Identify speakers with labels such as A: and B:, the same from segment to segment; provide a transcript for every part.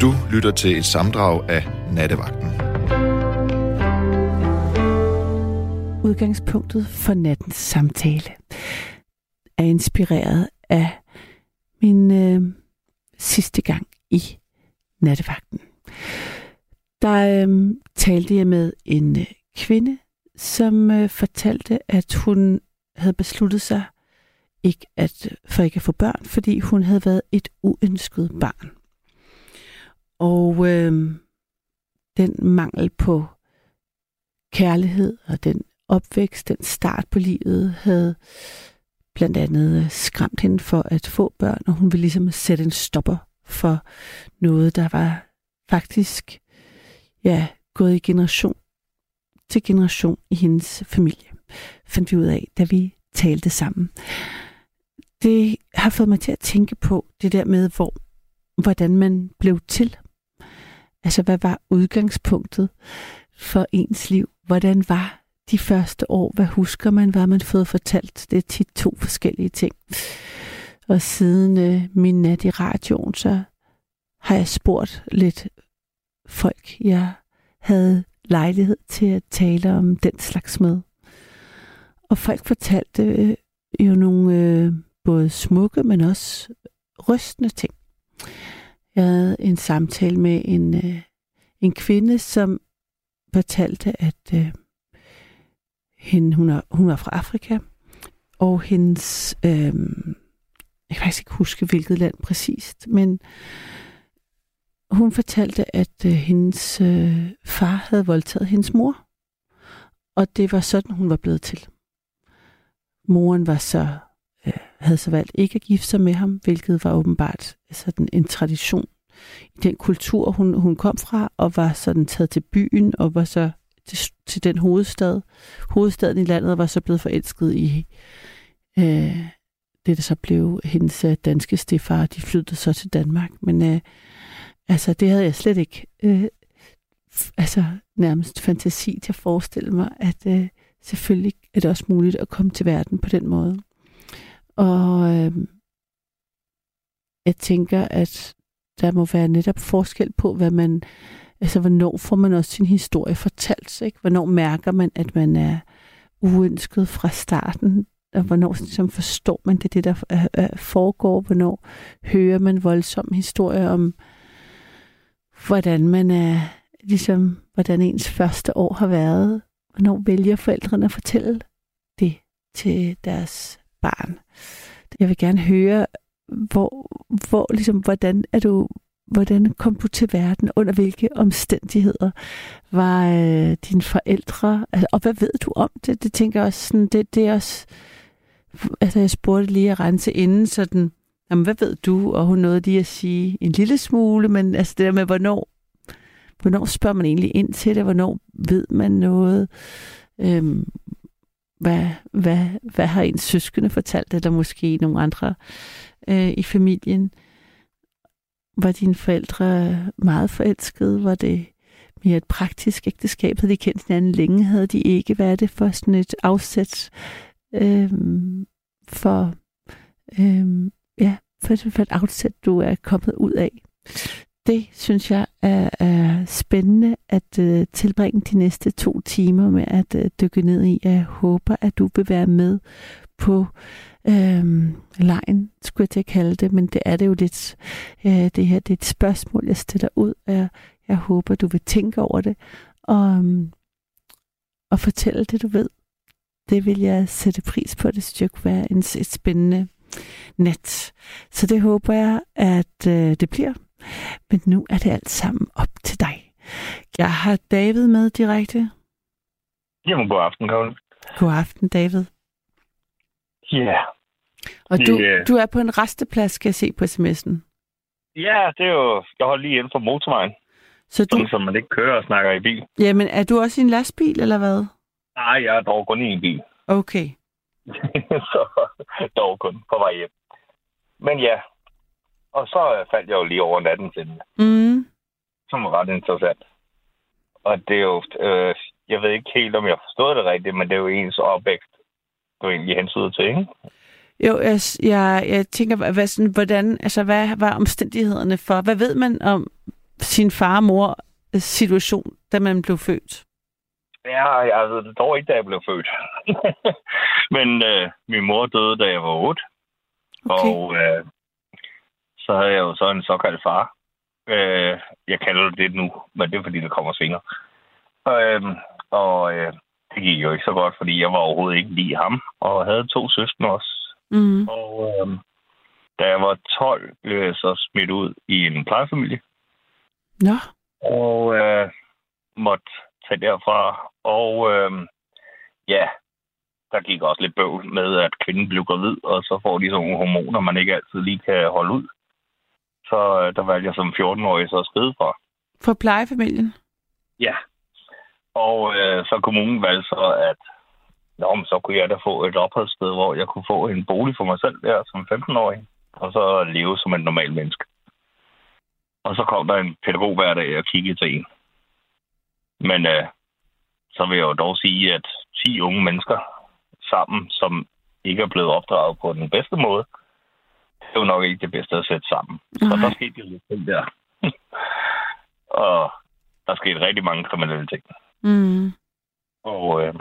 A: Du lytter til et samdrag af Nattevagten.
B: Udgangspunktet for nattens samtale er inspireret af min øh, sidste gang i Nattevagten. Der øh, talte jeg med en øh, kvinde, som øh, fortalte, at hun havde besluttet sig ikke at, øh, for ikke at få børn, fordi hun havde været et uønsket barn. Og øh, den mangel på kærlighed og den opvækst, den start på livet, havde blandt andet øh, skræmt hende for at få børn, og hun ville ligesom sætte en stopper for noget, der var faktisk ja, gået i generation til generation i hendes familie, fandt vi ud af, da vi talte sammen. Det har fået mig til at tænke på det der med, hvor, hvordan man blev til. Altså, hvad var udgangspunktet for ens liv? Hvordan var de første år? Hvad husker man? Hvad har man fået fortalt? Det er tit to forskellige ting. Og siden øh, min nat i radioen, så har jeg spurgt lidt folk, jeg havde lejlighed til at tale om den slags med. Og folk fortalte øh, jo nogle øh, både smukke, men også rystende ting. Jeg havde en samtale med en, øh, en kvinde, som fortalte, at øh, hende, hun, er, hun var fra Afrika, og hendes, øh, jeg kan faktisk ikke huske, hvilket land præcist, men hun fortalte, at øh, hendes øh, far havde voldtaget hendes mor. Og det var sådan, hun var blevet til. Moren var så, havde så valgt ikke at gifte sig med ham, hvilket var åbenbart altså, sådan en tradition i den kultur, hun, hun kom fra, og var sådan taget til byen, og var så til, til den hovedstad. Hovedstaden i landet var så blevet forelsket i øh, det, der så blev hendes øh, danske stefar. De flyttede så til Danmark, men øh, Altså, det havde jeg slet ikke øh, altså, nærmest fantasi til at forestille mig, at øh, selvfølgelig er det også muligt at komme til verden på den måde. Og øh, jeg tænker, at der må være netop forskel på, hvad man, altså hvornår får man også sin historie fortalt, ikke? Hvornår mærker man, at man er uønsket fra starten, og hvornår som forstår man det, det der øh, øh, foregår, hvornår hører man voldsomme historier om, hvordan man er, ligesom, hvordan ens første år har været. Hvornår vælger forældrene at fortælle det til deres barn. Jeg vil gerne høre, hvor, hvor ligesom, hvordan er du, hvordan kom du til verden? Under hvilke omstændigheder var øh, dine forældre? Altså, og hvad ved du om det? Det tænker jeg også sådan, det, det er også, altså jeg spurgte lige at rense inden, sådan, jamen hvad ved du? Og hun nåede lige at sige en lille smule, men altså det der med, hvornår, hvornår spørger man egentlig ind til det? Hvornår ved man noget? Øhm, hvad, hvad, hvad har ens søskende fortalt, eller måske nogle andre øh, i familien? Var dine forældre meget forelskede? Var det mere et praktisk ægteskab? Havde de kendt hinanden længe? Havde de ikke? Hvad er det for sådan et afsæt øh, for, øh, ja, for, for et afsæt, du er kommet ud af? Det synes jeg er, er spændende at øh, tilbringe de næste to timer med at øh, dykke ned i. Jeg håber, at du vil være med på øh, lejen, skulle jeg til at kalde det, men det er det jo lidt, øh, det her det er et spørgsmål, jeg stiller ud, og jeg, jeg håber, du vil tænke over det, og, og fortælle det, du ved. Det vil jeg sætte pris på, det synes jeg kunne være en, et spændende nat. Så det håber jeg, at øh, det bliver. Men nu er det alt sammen op til dig. Jeg har David med direkte.
C: Jamen, god aften, Karoline.
B: God aften, David.
C: Ja. Yeah.
B: Og du, yeah. du er på en resteplads, skal jeg se på sms'en.
C: Ja, det er jo... Jeg holder lige inden for motorvejen. Så du... Sådan, så man ikke kører og snakker i bil.
B: Jamen, er du også i en lastbil, eller hvad?
C: Nej, jeg er dog kun i en bil.
B: Okay.
C: så dog kun på vej hjem. Men ja, og så faldt jeg jo lige over natten til den.
B: Mm.
C: Som var ret interessant. Og det er jo, øh, jeg ved ikke helt, om jeg forstod det rigtigt, men det er jo ens opvækst, du egentlig hensyder til, ikke?
B: Jo, jeg, jeg, jeg tænker, hvad, sådan, hvordan, altså, hvad var omstændighederne for, hvad ved man om sin far og mor situation, da man blev født?
C: Ja, jeg ved det dog ikke, da jeg blev født. Men øh, min mor døde, da jeg var 8. Okay. Og øh, så havde jeg jo så en såkaldt far. Øh, jeg kalder det det nu, men det er fordi, det kommer senere. Øh, og øh, det gik jo ikke så godt, fordi jeg var overhovedet ikke lige ham, og havde to søstre også.
B: Mm.
C: Og øh, da jeg var 12, blev jeg så smidt ud i en plejefamilie.
B: Nå.
C: Og øh, måtte tage derfra. Og øh, ja, der gik også lidt bøvl med, at kvinden blev gravid, og så får de sådan nogle hormoner, man ikke altid lige kan holde ud. Så øh, der valgte jeg som 14-årig så at skride fra.
B: For plejefamilien?
C: Ja. Og øh, så kommunen valgte så, at Nå, men så kunne jeg da få et opholdssted, hvor jeg kunne få en bolig for mig selv der som 15-årig, og så leve som en normal menneske. Og så kom der en pædagog hver dag og kiggede til en. Men øh, så vil jeg jo dog sige, at 10 unge mennesker sammen, som ikke er blevet opdraget på den bedste måde, det jo nok ikke det bedste at sætte sammen. Nej. Så der skete jo lidt ting der. og der skete rigtig mange kriminelle ting.
B: Mm.
C: Og øh,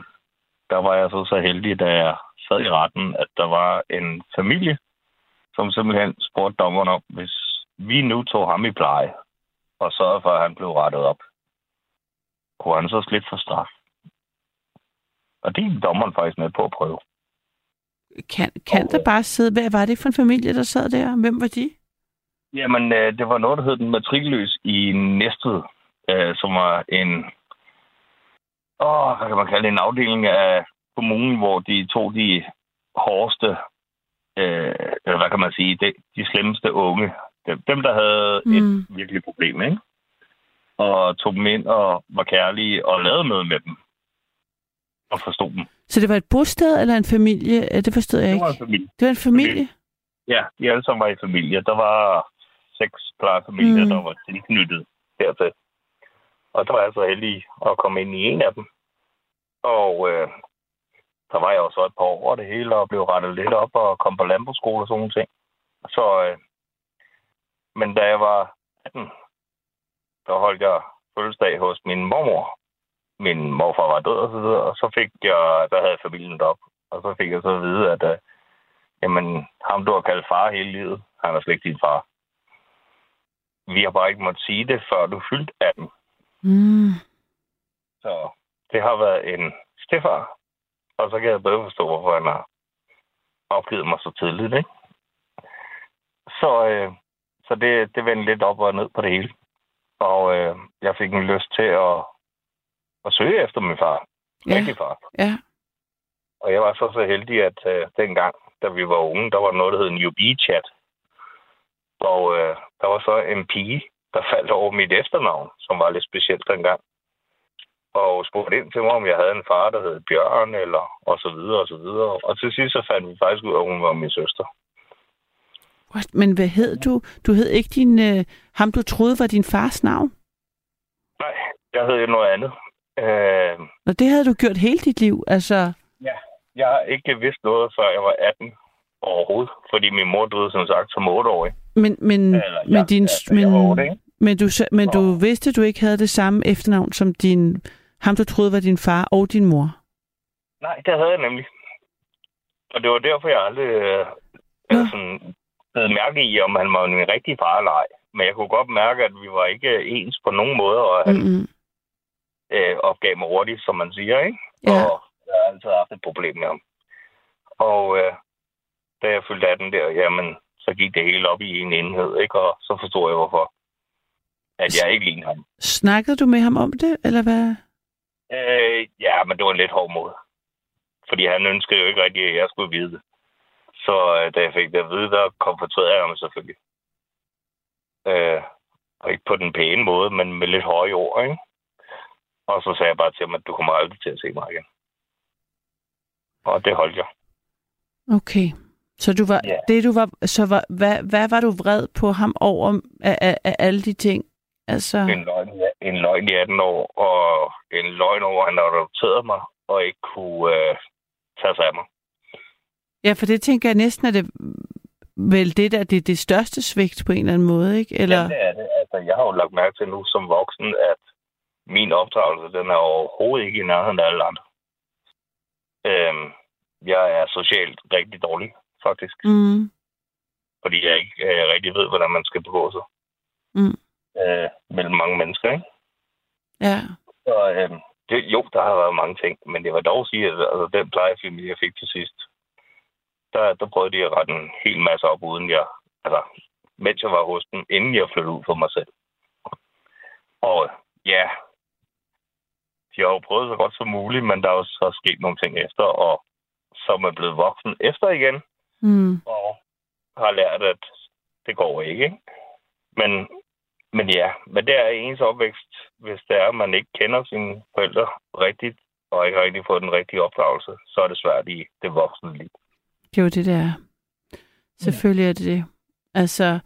C: der var jeg så så heldig, da jeg sad i retten, at der var en familie, som simpelthen spurgte dommeren om, hvis vi nu tog ham i pleje, og sørgede for, at han blev rettet op, kunne han så slippe for straf. Og det er dommeren faktisk med på at prøve.
B: Kan, kan der bare sidde... Hvad var det for en familie, der sad der? Hvem var de?
C: Jamen, øh, det var noget, der hed den matrikelløs i Næstved, øh, som var en... Åh, hvad kan man kalde det? En afdeling af kommunen, hvor de tog de hårdeste, øh, eller hvad kan man sige, de, de slemmeste unge. Dem, dem der havde mm. et virkelig problem, ikke? Og tog dem ind og var kærlige og lavede noget med dem. Og forstod dem.
B: Så det var et bosted eller en familie? Det forstod jeg
C: Det
B: ikke.
C: var en familie.
B: Det var en familie?
C: Ja, de alle sammen var i familie. Der var seks plejefamilier,
B: Mm.
C: der var tilknyttet hertil. Og der var jeg så heldig at komme ind i en af dem. Og øh, der var jeg jo så et par år det hele, og blev rettet lidt op og kom på landbrugsskole og sådan nogle ting. Så, øh, men da jeg var 18, der holdt jeg fødselsdag hos min mormor. Min morfar var død og så videre, og så fik jeg, der havde familien op. Og så fik jeg så at vide, at øh, jamen, ham du har kaldt far hele livet, han er slet ikke din far. Vi har bare ikke måttet sige det, før du fyldte 18.
B: Mm.
C: Så det har været en stefar. Og så kan jeg bedre forstå, hvorfor han har opgivet mig så tidligt, ikke? Så, øh, så det, det vendte lidt op og ned på det hele. Og øh, jeg fik en lyst til at, at søge efter min far.
B: Ja.
C: Rigtig far.
B: Ja.
C: Og jeg var så så heldig, at øh, dengang, da vi var unge, der var noget, der hed en UB-chat. Og øh, der var så en pige, der faldt over mit efternavn, som var lidt specielt dengang. Og spurgte ind til mig, om jeg havde en far, der hed Bjørn, eller og så videre, og så videre. Og til sidst så fandt vi faktisk ud af, at hun var min søster.
B: What? Men hvad hed du? Du hed ikke din... Øh, ham, du troede var din fars navn?
C: Nej, jeg hed noget andet. Øh,
B: Og det havde du gjort hele dit liv, altså...
C: jeg har ikke vidst noget, før jeg var 18 overhovedet. Fordi min mor døde, som sagt, som 8-årig.
B: Men, men,
C: Eller,
B: men,
C: ja,
B: din,
C: altså,
B: men,
C: ikke?
B: men, du, men du vidste, du ikke havde det samme efternavn som din, ham, du troede var din far og din mor?
C: Nej, det havde jeg nemlig. Og det var derfor, jeg aldrig øh, ja. sådan, blev mærke i, om han var min rigtige far eller ej. Men jeg kunne godt mærke, at vi var ikke ens på nogen måde, og han
B: Mm-hmm.
C: Øh, opgav mig hurtigt, som man siger, ikke?
B: Ja.
C: Og jeg har altid haft et problem med ham. Og øh, da jeg fyldte 18 der, jamen, så gik det hele op i en enhed, ikke? Og så forstod jeg, hvorfor. At jeg ikke lignede ham.
B: Snakkede du med ham om det, eller hvad?
C: Øh, ja, men det var en lidt hård måde. Fordi han ønskede jo ikke rigtig, at jeg skulle vide det. Så øh, da jeg fik det at vide, der konfronterede jeg ham selvfølgelig. Øh, og ikke på den pæne måde, men med lidt høje ord, ikke? Og så sagde jeg bare til ham, at du kommer aldrig til at se mig igen. Og det holdt jeg.
B: Okay. Så du var,
C: Ja.
B: det du var, så var, hvad, hvad var du vred på ham over af, af, af alle de ting? Altså,
C: En løgn, en løgn i 18 år, og en løgn over, at han adopterede mig, og ikke kunne øh, tage sig af mig.
B: ja, for det tænker jeg næsten, at det vel det der, det er det største svigt på en eller anden måde, ikke? Eller,
C: Ja, det er det. Altså, jeg har jo lagt mærke til nu som voksen, at min opdragelse, den er overhovedet ikke i nærheden af alle andre. Øhm, jeg er socialt rigtig dårlig, faktisk.
B: Mm.
C: Fordi jeg ikke øh, rigtig ved, hvordan man skal begå sig.
B: Mm.
C: Øh, mellem mange mennesker, ikke?
B: Ja.
C: Så øh, det, jo, der har været mange ting, men jeg vil dog sige, at altså, den plejefamilie, jeg fik til sidst, der, der prøvede de at rette en hel masse op, uden jeg, altså, mens jeg var hos dem, inden jeg flyttede ud for mig selv. Og ja, de har jo prøvet så godt som muligt, men der er jo så sket nogle ting efter, og som er blevet voksen efter igen,
B: Mm.
C: og har lært, at det går ikke. ikke? Men, men ja, men det er ens opvækst, hvis det er, at man ikke kender sine forældre rigtigt, og ikke rigtig får den rigtige opdragelse, så er det svært i det voksne liv.
B: Jo det, der. Selvfølgelig er det det. Altså,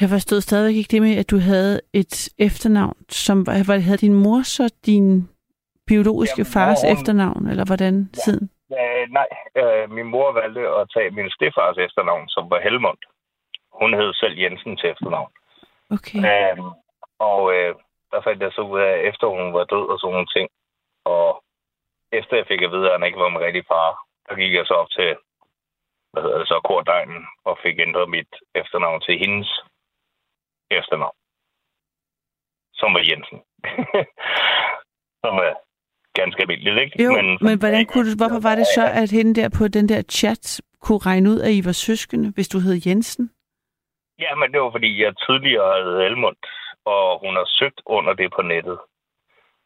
B: jeg forstod stadigvæk ikke det med, at du havde et efternavn, som var, havde din mor så din biologiske
C: Jamen,
B: fars
C: moren-
B: efternavn, eller hvordan siden?
C: Øh, nej, øh, min mor valgte at tage min stefars efternavn, som var Helmund. Hun hed selv Jensen til efternavn.
B: Okay.
C: Øhm, og øh, der fandt jeg så ud af, efter hun var død og sådan nogle ting. Og efter jeg fik at vide, at han ikke var min rigtige far, der gik jeg så op til, hvad hedder det så, Kordegnen, og fik ændret mit efternavn til hendes efternavn. Som var Jensen. som er ganske almindeligt, ikke?
B: Jo, men, men hvordan kunne du, hvorfor var det så, at hende der på den der chat kunne regne ud, at I var søskende, hvis du hed Jensen?
C: Ja, men det var fordi, jeg tidligere havde Helmund, og hun har søgt under det på nettet.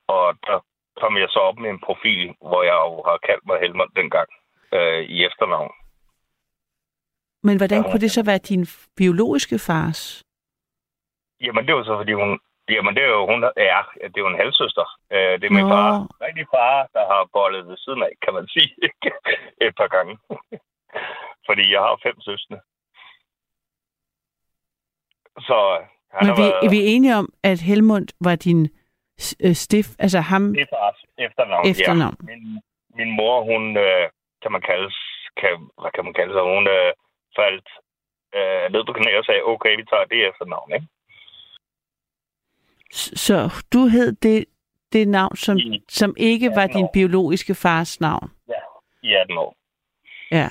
C: Og der kom jeg så op med en profil, hvor jeg jo har kaldt mig Helmund dengang øh, i efternavn.
B: Men hvordan
C: Ja.
B: kunne det så være din biologiske fars?
C: Jamen, det var så fordi hun... Jamen, det er jo, hun er, det er jo en halvsøster. Øh, det er min
B: Nå.
C: far. Rigtig far, der har bollet ved siden af, kan man sige. Et par gange. fordi jeg har fem søstre. Så han
B: Men vi,
C: været...
B: er vi enige om, at Helmund var din øh, stif, altså ham
C: er fars efternavn.
B: efternavn?
C: Ja. Min, min mor, hun, øh, kan man kalde, kan, hvad kan man kalde sig, hun øh, faldt øh, ned på knæ og sagde, okay, vi tager det efternavn, ikke?
B: Så du hed det, det navn, som,
C: I-
B: som ikke var
C: 18
B: din
C: år.
B: biologiske fars navn.
C: I 18 år.
B: Ja.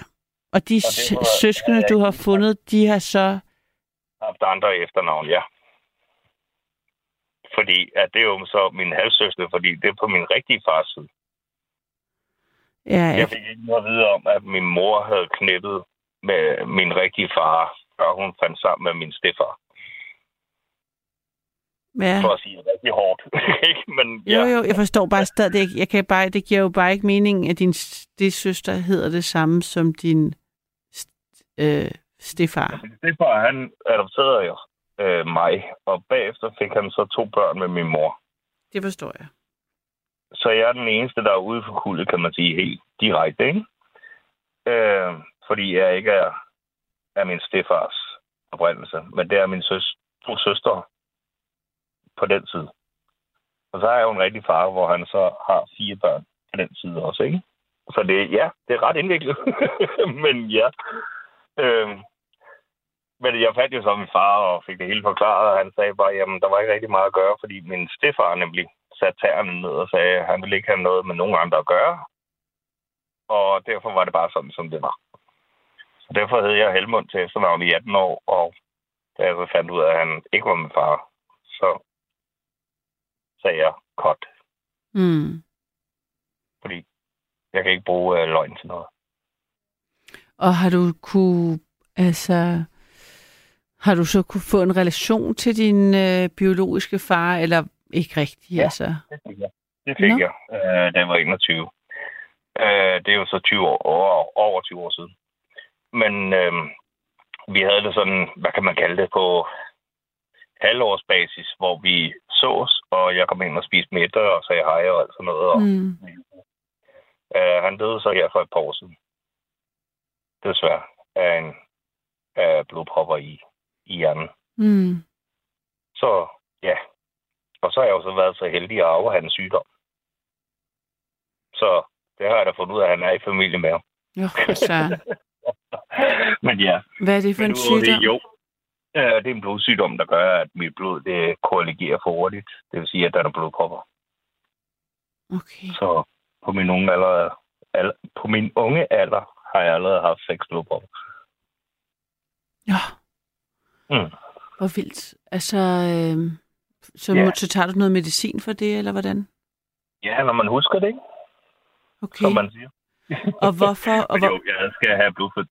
B: Og de s-
C: var-
B: søskende,
C: ja,
B: du
C: ja,
B: har fundet, de har så...
C: Haft andre efternavn, ja. Fordi at det er jo så min halvsøster, fordi det er på min rigtige fars side.
B: Ja, ja.
C: Jeg fik ikke noget at vide om, at min mor havde knippet med min rigtige far, før hun fandt sammen med min stefar.
B: Ja.
C: For at sige det rigtig hårdt. Men
B: Jo,
C: ja,
B: jo, jeg forstår bare stadig ikke. Jeg kan bare, det giver jo bare ikke mening, at din det søster hedder det samme som din øh, stefar.
C: Min stefar, han adopterede jo øh, mig, og bagefter fik han så to børn med min mor.
B: Det forstår jeg.
C: Så jeg er den eneste, der er ude for kulde, kan man sige, helt direkte, ikke? Øh, fordi jeg ikke er, er min stefars oprindelse, men det er min søs, to søstre på den side. Og så har jeg jo en rigtig far, hvor han så har fire børn på den side også, ikke? Så det, ja, det er ret indviklet. men ja. Øhm, men jeg fandt jo så min far og fik det hele forklaret, og han sagde bare, jamen, der var ikke rigtig meget at gøre, fordi min stefar nemlig satte tæerne ned og sagde, at han ville ikke have noget med nogen andre at gøre. Og derfor var det bare sådan, som det var. Så derfor hed jeg Helmund til efternavn i 18 år, og da jeg så fandt ud af, at han ikke var min far, sagde jeg kort,
B: Mm.
C: fordi jeg kan ikke bruge øh, løgn til noget.
B: Og har du kunne, altså, har du så kunne få en relation til din øh, biologiske far, eller ikke rigtigt,
C: Ja.
B: altså?
C: Det fik jeg. Det fik
B: Nå.
C: jeg, øh, da jeg var 21. Øh, det er jo så 20 år, over, over 20 år siden. Men øh, vi havde det sådan, hvad kan man kalde det, på halvårsbasis, hvor vi sås, og jeg kom ind og spiste middag og sagde hej og alt sådan noget. Og,
B: Mm.
C: øh, han døde så her for et par år siden. Desværre af en af blodpropper i, i hjernen.
B: Mm.
C: Så ja, og så har jeg jo så været så heldig at arve hans sygdom. Så det har jeg da fundet ud af, at han er i familie med ham.
B: Jo, søren.
C: Men ja,
B: Hvad er det for
C: men
B: en sygdom?
C: jo. Ja, det er en blodsygdom, der gør, at mit blod det korrigerer for hurtigt. Det vil sige, at der er blodpropper.
B: Okay.
C: Så på min unge alder, al, på min unge alder har jeg allerede haft seks blodpropper.
B: Ja.
C: Mm.
B: Hvor vildt. Altså, øh, så,
C: Ja.
B: må, så tager du noget medicin for det, eller hvordan?
C: Ja, når man husker det, ikke?
B: Okay.
C: som man siger.
B: Og hvorfor, og, hvor,
C: jo, jeg skal have blodfor,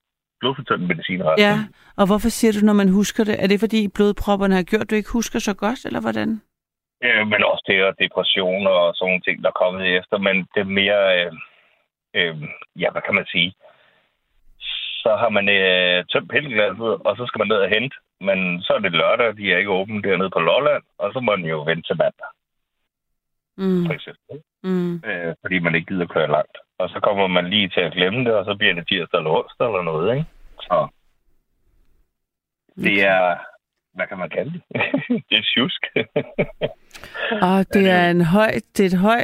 C: blodfortyndende medicin.
B: ja, og hvorfor siger du, når man husker det? Er det, fordi blodpropperne har gjort, at du ikke husker så godt, eller hvordan?
C: Øh, men også det og depression og sådan nogle ting, der er kommet efter. Men det er mere, øh, øh, ja, hvad kan man sige? Så har man øh, tømt pilleglasset, og så skal man ned og hente. Men så er det lørdag, de er ikke åbne dernede på Lolland, og så må man jo vente til mandag,
B: Mm,
C: for eksempel.
B: mm,
C: Øh, fordi man ikke gider køre langt. Og så kommer man lige til at glemme det, og så bliver det tirsdag eller onsdag eller noget, ikke? Så det er, hvad kan man kalde det? det er tjusk.
B: og det er en høj, det er et høj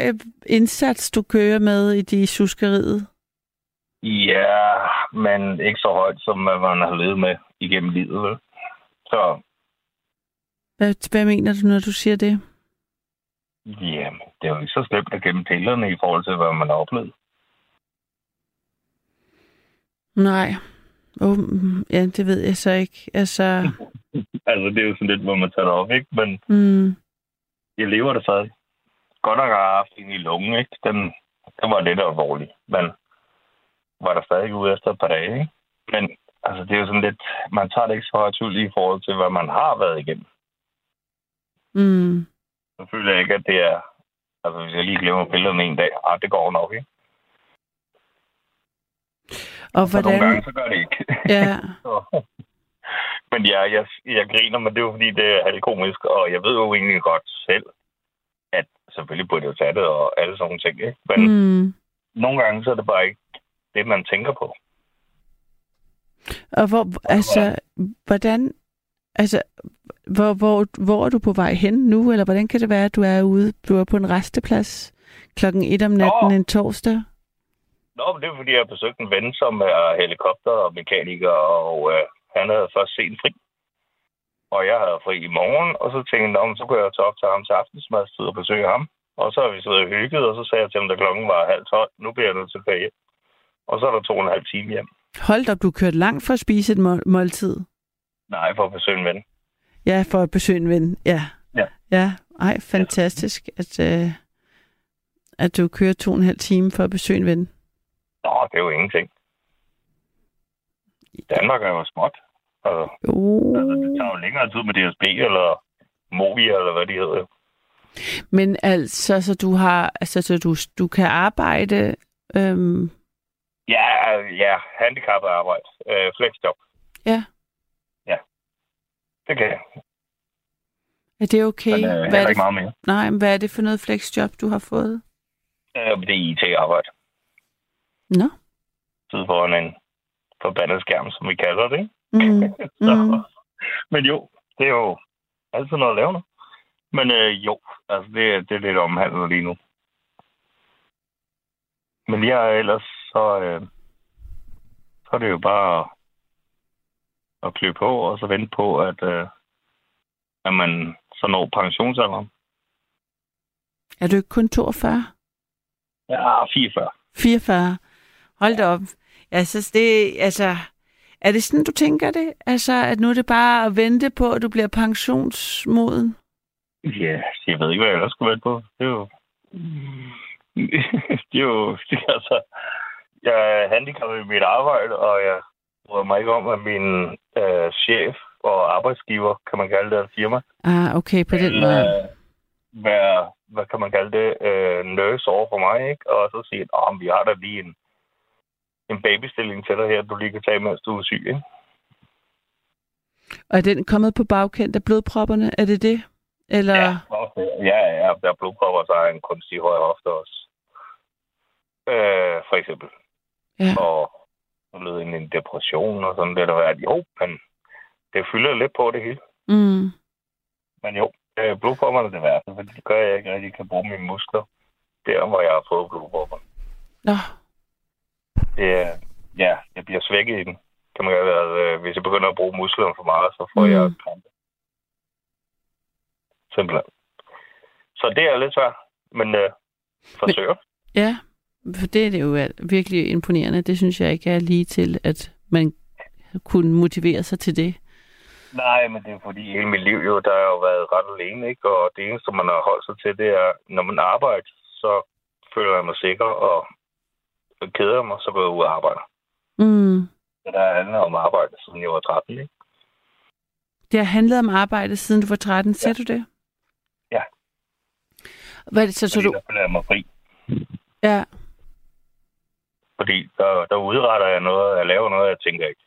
B: indsats, du kører med i de suskeriet.
C: Ja, men ikke så højt, som man har levet med igennem livet. Vel? Så
B: Hvad, hvad mener du, når du siger det?
C: ja, det er jo ikke så slemt at gemme pillerne i forhold til, hvad man har oplevet.
B: Nej. Oh, ja, det ved jeg så ikke. Altså,
C: Altså, det er jo sådan lidt, hvor man tager det op, ikke? Men
B: mm,
C: jeg lever det stadig. Godt nok har jeg haft en i lungen, ikke? Den, den var lidt alvorlig, men var der stadig ude efter et par dage, ikke? Men altså, det er jo sådan lidt, man tager det ikke så højt i forhold til, hvad man har været igennem.
B: mm,
C: Så føler jeg ikke, at det er... Altså, hvis jeg lige glemmer pillerne en dag, ah, det går nok, ikke?
B: Og
C: Så nogle
B: hvordan...
C: gange, så gør det ikke.
B: Ja,
C: Men ja, jeg, jeg griner, men det er jo fordi, det er halvkomisk, og jeg ved jo egentlig godt selv, at selvfølgelig burde jeg tage det og alle sådan nogle ting, ikke? Men mm. nogle gange, så er det bare ikke det, man tænker på.
B: Og hvor, altså, hvordan, altså, hvor, hvor, hvor er du på vej hen nu, eller hvordan kan det være, at du er ude, du er på en resteplads klokken et om natten
C: Nå.
B: en torsdag?
C: Nå, men det er fordi, jeg har besøgt en ven, som er helikopter og mekaniker, og øh, han havde først sent fri. Og jeg havde fri i morgen, og så tænkte jeg, "Nå, men så kunne jeg tage op til ham til aftensmadstid og besøge ham. Og så har vi siddet og hygget, og så sagde jeg til ham, da klokken var halv tolv, nu bliver jeg nødt til at køre hjem. Og så er der to og en halv time hjem.
B: Hold op, du kørt langt for at spise et mål- måltid.
C: Nej, for at besøge en ven.
B: Ja, for at besøge en ven. Ja.
C: Ja.
B: Ja, ej, fantastisk, at, øh, at du kører to og en halv time for at besøge en ven.
C: Nå, det er jo ingenting. Danmark er jo småt. Altså,
B: Jo.
C: altså, det tager jo længere tid med DSB eller Movia, eller hvad de hedder.
B: Men altså, så du har, altså, så du, du kan arbejde, øhm,
C: Ja, ja, handicappet arbejde. Øh, flexjob.
B: Ja.
C: Ja. Det kan jeg.
B: er det okay?
C: Men øh,
B: hvad, er det,
C: ikke meget mere.
B: nej, men hvad er det for noget flexjob, du har fået?
C: Øh, det er IT-arbejde.
B: Nå.
C: Sidde foran en forbandet skærm, som vi kalder det. Ikke?
B: Mm.
C: Så,
B: Mm.
C: Men jo, det er jo altid noget at lave nu. Men øh, jo, altså det, det er lidt omhandlet lige nu. Men jeg ellers, så, øh, så er det jo bare at, klø på, og så vente på, at, øh, at man så når pensionsalderen.
B: Er du ikke kun 42?
C: Ja, 44.
B: 44? Hold da op. Jeg synes, det, altså, er det sådan, du tænker det? Altså, at nu er det bare at vente på, at du bliver pensionsmoden?
C: Ja, jeg ved ikke, hvad jeg ellers skulle vente på. Det er jo... det er jo... Det er altså... Jeg er handicappet i mit arbejde, og jeg bryder mig ikke om, at min øh, chef og arbejdsgiver, kan man kalde det, et firma,
B: Ah, okay, på den måde.
C: øh, være, hvad kan man kalde det, øh, nurse over for mig, ikke? Og så sige, at oh, vi har da lige en, en babystilling til dig her, du lige kan tage, mens du er syg, ikke?
B: Og er den kommet på bagkendt af blodpropperne? Er det det? Eller?
C: Ja, også, ja, ja, der er blodpropper, så er en kunstig høj hofte også. Øh, for eksempel.
B: Ja.
C: Og så lød ind i en depression og sådan lidt og hvert. Jo, men det fylder lidt på det hele.
B: Mm.
C: Men jo, øh, blodpropperne er det værste, for det gør, at jeg ikke rigtig kan bruge mine muskler. Der, hvor jeg har fået blodpropper.
B: Nå,
C: Det er, ja, jeg bliver svækket i den. Kan man at, øh, hvis jeg begynder at bruge musklerne for meget, så får
B: Mm.
C: jeg Simpelthen. Så det er lidt svært, men øh, forsøger.
B: Ja, for det er det jo virkelig imponerende. Det synes jeg ikke er lige til, at man kunne motivere sig til det.
C: Nej, men det er fordi hele mit liv jo, der har jo været ret alene, ikke? Og det eneste, man har holdt sig til, det er, når man arbejder, så føler jeg mig sikker, og keder mig, så går jeg ud og arbejder.
B: Mm.
C: Så der handler om arbejde, siden jeg var 13, ikke?
B: Det har handlet om arbejde, siden du var 13, siger ja. du det?
C: Ja.
B: Hvad er det så, så du...
C: Der jeg mig fri.
B: Ja.
C: Fordi der, der udretter jeg noget, jeg laver noget, jeg tænker ikke.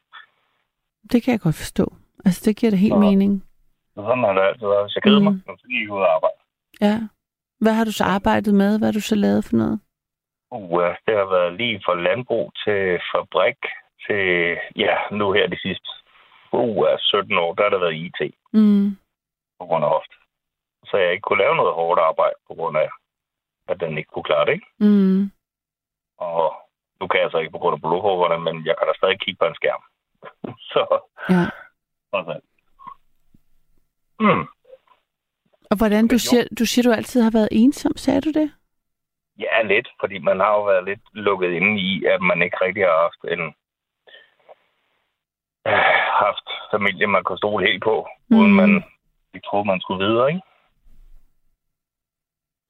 B: Det kan jeg godt forstå. Altså, det giver da helt så, mening.
C: Så sådan har det altid været. Hvis jeg keder mm. mig, så skal jeg ud og arbejde.
B: Ja. Hvad har du så arbejdet med? Hvad har du så lavet for noget?
C: Uh, det har været lige fra landbrug til fabrik til, ja, nu her de sidste uh, 17 år, der har der været IT.
B: Mm.
C: På grund af hofte. Så jeg ikke kunne lave noget hårdt arbejde på grund af, at den ikke kunne klare det, ikke?
B: Mm.
C: Og nu kan jeg så ikke på grund af blodhuggerne, men jeg kan da stadig kigge på en skærm. så,
B: ja.
C: Altså. Mm.
B: Og hvordan, du siger, du siger, du altid har været ensom, sagde du det?
C: Ja, lidt, fordi man har jo været lidt lukket inde i, at man ikke rigtig har haft en øh, haft familie, man kunne stole helt på, mm. uden man de troede, man skulle videre, ikke?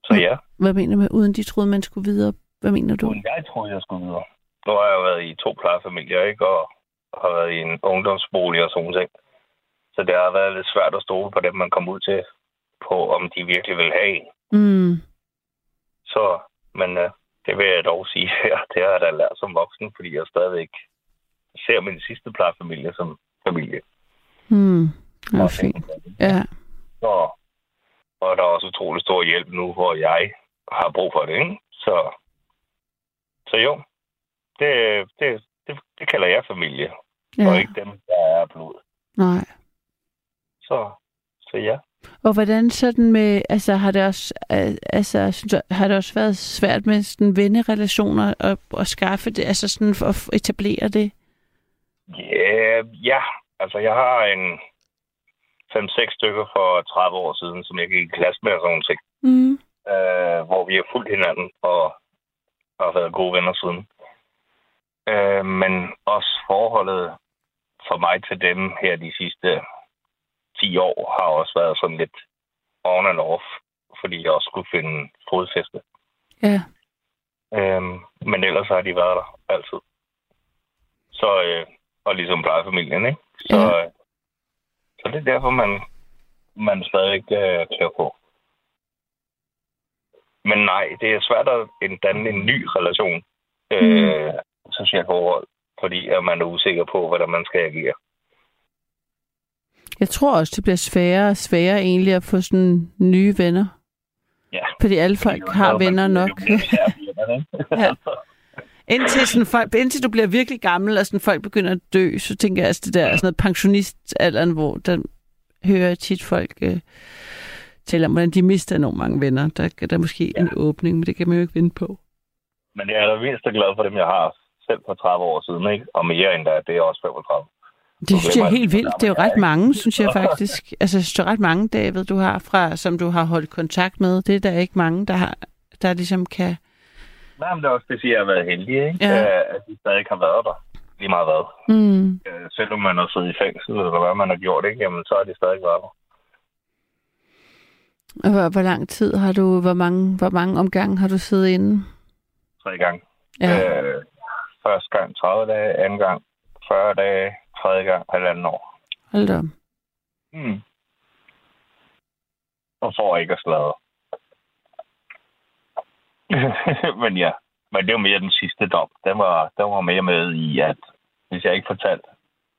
C: Så ja.
B: Hvad mener du med, uden de troede, man skulle videre? Hvad mener du?
C: Uden jeg troede, jeg skulle videre. Nu har jeg jo været i to plejefamilier, ikke? Og har været i en ungdomsbolig og sådan ting. Så det har været lidt svært at stole på dem, man kom ud til, på om de virkelig vil have en.
B: Mm.
C: Så, men uh, det vil jeg dog sige her, det har jeg da lært som voksen, fordi jeg stadigvæk ser min sidste plejefamilie som familie.
B: Mm. Ja, fint. Ja.
C: Så, og der er også utrolig stor hjælp nu, hvor jeg har brug for det, ikke? Så, så jo, det, det, det, det kalder jeg familie, ja. og ikke dem, der er blod.
B: Nej.
C: Så, så ja.
B: Og hvordan sådan med, altså har det også, altså, synes har det også været svært med sådan vennerelationer og, og skaffe det, altså sådan for at etablere det?
C: Yeah, ja, altså jeg har en 5-6 stykker for 30 år siden, som jeg gik i klasse med og sådan ting.
B: Mm.
C: Øh, hvor vi har fulgt hinanden og har været gode venner siden. Øh, men også forholdet for mig til dem her de sidste 10 år har også været sådan lidt on and off, fordi jeg også skulle finde fodfæste.
B: Ja.
C: Øhm, men ellers har de været der altid. Så, øh, og ligesom plejefamilien, ikke? Så, ja. øh, så det er derfor, man, man stadig øh, klæder på. Men nej, det er svært at danne en ny relation, øh, mm. socialt forhold, fordi at man er usikker på, hvordan man skal agere.
B: Jeg tror også, det bliver sværere og sværere egentlig at få sådan nye venner.
C: Ja.
B: Fordi alle folk fordi har venner nok. ja. Indtil, sådan folk, indtil du bliver virkelig gammel, og sådan folk begynder at dø, så tænker jeg, at det der sådan noget pensionistalderen, hvor der hører jeg tit folk øh, tale om, hvordan de mister enormt mange venner. Der, der er måske ja. en åbning, men det kan man jo ikke vinde på.
C: Men jeg er da mest glad for dem, jeg har selv for 30 år siden, ikke? og mere end da, det er også 35.
B: Det synes jeg er helt vildt. Det er jo ret mange, synes jeg faktisk. Altså, det er ret mange, David, du har fra, som du har holdt kontakt med. Det er der ikke mange, der, har, der ligesom kan...
C: Nej, men det er også det, at jeg har været heldig, ikke? Ja. At de stadig har været der. Lige meget hvad.
B: Mm.
C: Øh, selvom man har siddet i fængsel, eller hvad man har gjort, ikke? Jamen, så har de stadig været der.
B: Hvor, hvor lang tid har du, hvor mange, hvor mange omgange har du siddet inde?
C: Tre gange.
B: Ja.
C: Øh, første gang 30 dage, anden gang 40 dage, tredje gang halvanden år.
B: Hold da.
C: Mm. Og for ikke at sladre. men ja, men det var mere den sidste dom. Den var, den var mere med i, at hvis jeg ikke fortalte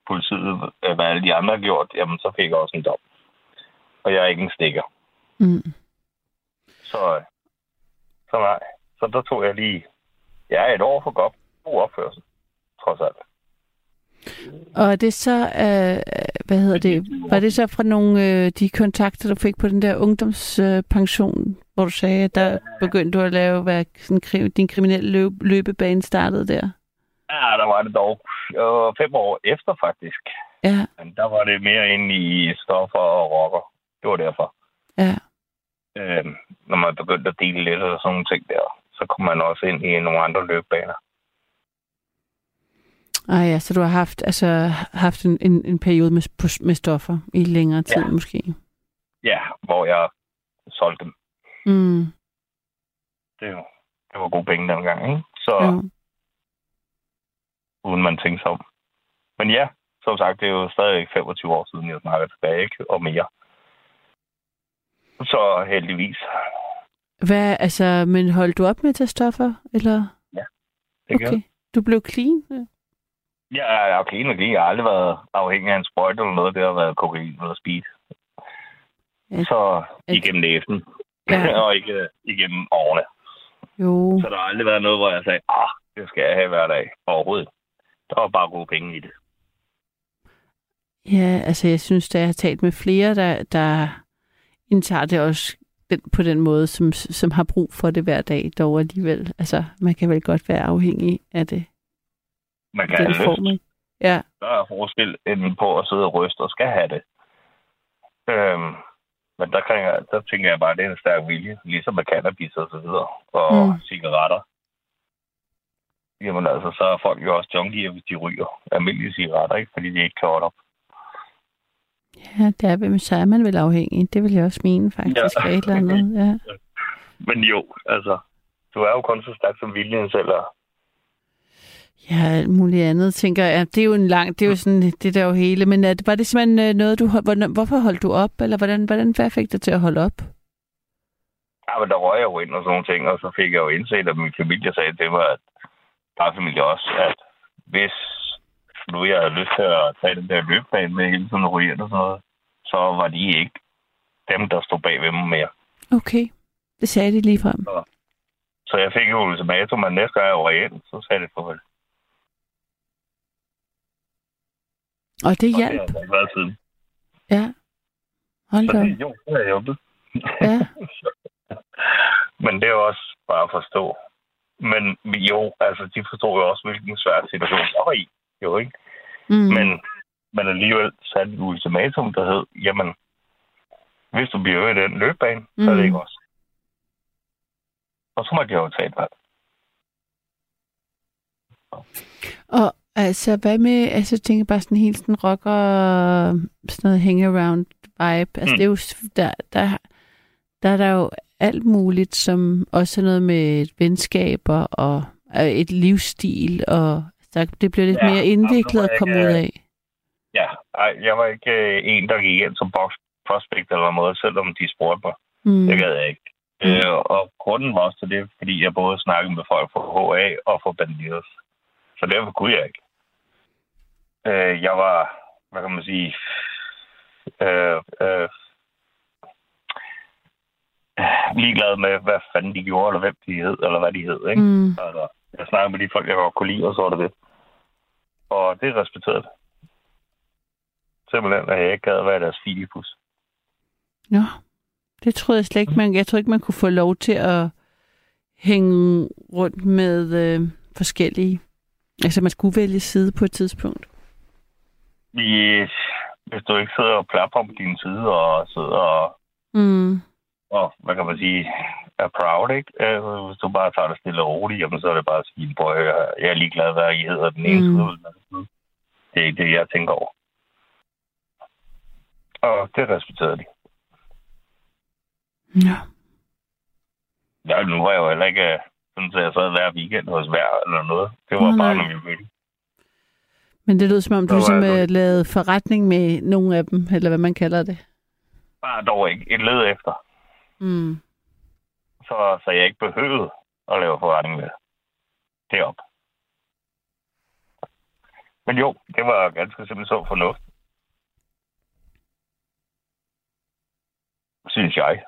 C: politiet, hvad alle de andre har gjort, jamen så fik jeg også en dom. Og jeg er ikke en stikker.
B: Mm.
C: Så, så nej. Så der tog jeg lige, ja, et år for godt god opførsel, trods alt.
B: Og er det så, øh, hvad hedder det, var det så fra nogle øh, de kontakter, du fik på den der ungdomspension, øh, hvor du sagde, at der begyndte du at lave, hvad sådan, din kriminelle løb, løbebane startede der?
C: Ja, der var det dog øh, fem år efter faktisk.
B: Ja.
C: Men der var det mere inde i stoffer og rocker. Det var derfor.
B: Ja.
C: Øh, når man begyndte at dele lidt og sådan nogle ting der, så kom man også ind i nogle andre løbebaner.
B: Ah ja, så du har haft, altså, haft en, en, en periode med, med stoffer i længere tid
C: Ja.
B: måske.
C: Ja, hvor jeg solgte dem.
B: Mm.
C: Det, var- det var gode penge dengang, ikke? Så
B: Jo.
C: uden man tænkte sig om. Men ja, som sagt, det er jo stadig 25 år siden, jeg snakker tilbage, ikke? Og mere. Så heldigvis.
B: Hvad, altså, men holdt du op med at tage stoffer, eller?
C: Det okay.
B: Okay. Du blev clean? Ja.
C: Er og clean. Jeg har aldrig været afhængig af en sprøjte eller noget. Det har været kokain eller speed.
B: Ja.
C: Så igennem næsen.
B: Ja.
C: og ikke igennem årene.
B: Jo.
C: Så der har aldrig været noget, hvor jeg sagde, ah, det skal jeg have hver dag. Overhovedet. Der var bare gode penge i det.
B: Ja, altså jeg synes, da jeg har talt med flere, der, der indtager det også den, på den måde, som, som har brug for det hver dag, dog alligevel. Altså, man kan vel godt være afhængig af det.
C: Man kan
B: den
C: have lyst.
B: form, ikke? Ja,
C: Der er forskel end på at sidde og ryste og skal have det. Øhm, men der, kan jeg, der tænker jeg bare, at det er en stærk vilje. Ligesom med cannabis og så videre. Og
B: Mm.
C: cigaretter. Jamen altså, så er folk jo også junkier, hvis de ryger almindelige cigaretter, ikke? Fordi de ikke kan holde op.
B: ja det er, hvem så er man vel afhængig. Det vil jeg også mene faktisk,
C: Ja.
B: et eller andet. Ja.
C: Men jo, altså, du er jo kun så stærk som viljen selv.
B: Ja, alt muligt andet, tænker jeg. Det er jo en lang, det er jo sådan, det der er jo hele. Men det, var det simpelthen øh, noget, du, hvorfor holdt du op? Eller hvordan, hvordan hvad fik dig til at holde op?
C: Ja, men der røg jeg jo ind og sådan nogle ting, og så fik jeg jo indset, at min familie sagde til mig, at plejefamilie også, at hvis nu jeg havde lyst til at tage den der løbeplan med hele tiden at ryge ind og sådan noget, så var de ikke dem, der stod bag ved mig mere.
B: Okay, det sagde de lige frem.
C: Så jeg fik jo ultimatum, at næste gang jeg røg ind, så sagde det farvel.
B: Og det
C: Og det
B: hjalp.
C: har været siden.
B: Ja. Hold da.
C: det, jo, det har hjulpet.
B: Ja.
C: Men det er jo også bare at forstå. Men jo, altså, de forstod jo også, hvilken svær situation jeg var i. Jo, ikke?
B: Mm.
C: Men, men alligevel satte et ultimatum, der hed, jamen, hvis du bliver i den løbebane, mm. så er det
B: Mm.
C: ikke også. Og så må jeg jo tage et valg.
B: Og altså, hvad med, altså, jeg tænker bare sådan helt sådan rocker, sådan noget hang-around vibe. Altså,
C: Mm.
B: det er jo, der, der, der er der jo alt muligt, som også er noget med venskaber og øh, et livsstil, og der, det bliver lidt
C: Ja,
B: mere indviklet at komme ud af.
C: Ja, jeg var ikke øh, en, der gik ind som box prospect eller noget, selvom de spurgte mig.
B: Mm.
C: Det gad jeg ikke.
B: Mm.
C: Øh, og grunden var også til det, fordi jeg både snakkede med folk fra HA og fra Bandidos. Så derfor kunne jeg ikke. Øh, jeg var, hvad kan man sige, øh, øh, ligeglad med, hvad fanden de gjorde, eller hvem de hed, eller hvad de hed. Ikke?
B: Mm.
C: Altså, jeg snakkede med de folk, jeg godt kunne lide, og så var det det. Og det respekterede det. Simpelthen, at jeg ikke gad være deres filipus.
B: Nå, det troede jeg slet ikke. Man, jeg troede ikke, man kunne få lov til at hænge rundt med øh, forskellige. Altså, man skulle vælge side på et tidspunkt.
C: Hvis, hvis du ikke sidder og plapper på din side og sidder og,
B: Mm.
C: og hvad kan man sige, er proud, ikke? Altså, hvis du bare tager det stille og roligt, jamen, så er det bare at sige, på, jeg, er ligeglad, hvad I hedder den ene
B: Mm.
C: side. Det er ikke det, jeg tænker over. Og det respekterede de.
B: Ja.
C: Ja, nu var jeg jo heller ikke sådan, at jeg sad hver weekend hos hver eller noget. Det var
B: Nå,
C: bare, når vi mødte.
B: Men det lød som om, du
C: Så
B: ligesom
C: jeg
B: øh, lavede forretning med nogle af dem, eller hvad man kalder det.
C: Bare dog ikke et led efter.
B: Mm.
C: Så, så jeg ikke behøvede at lave forretning med derop. Men jo, det var ganske simpelthen så fornuft. Synes jeg.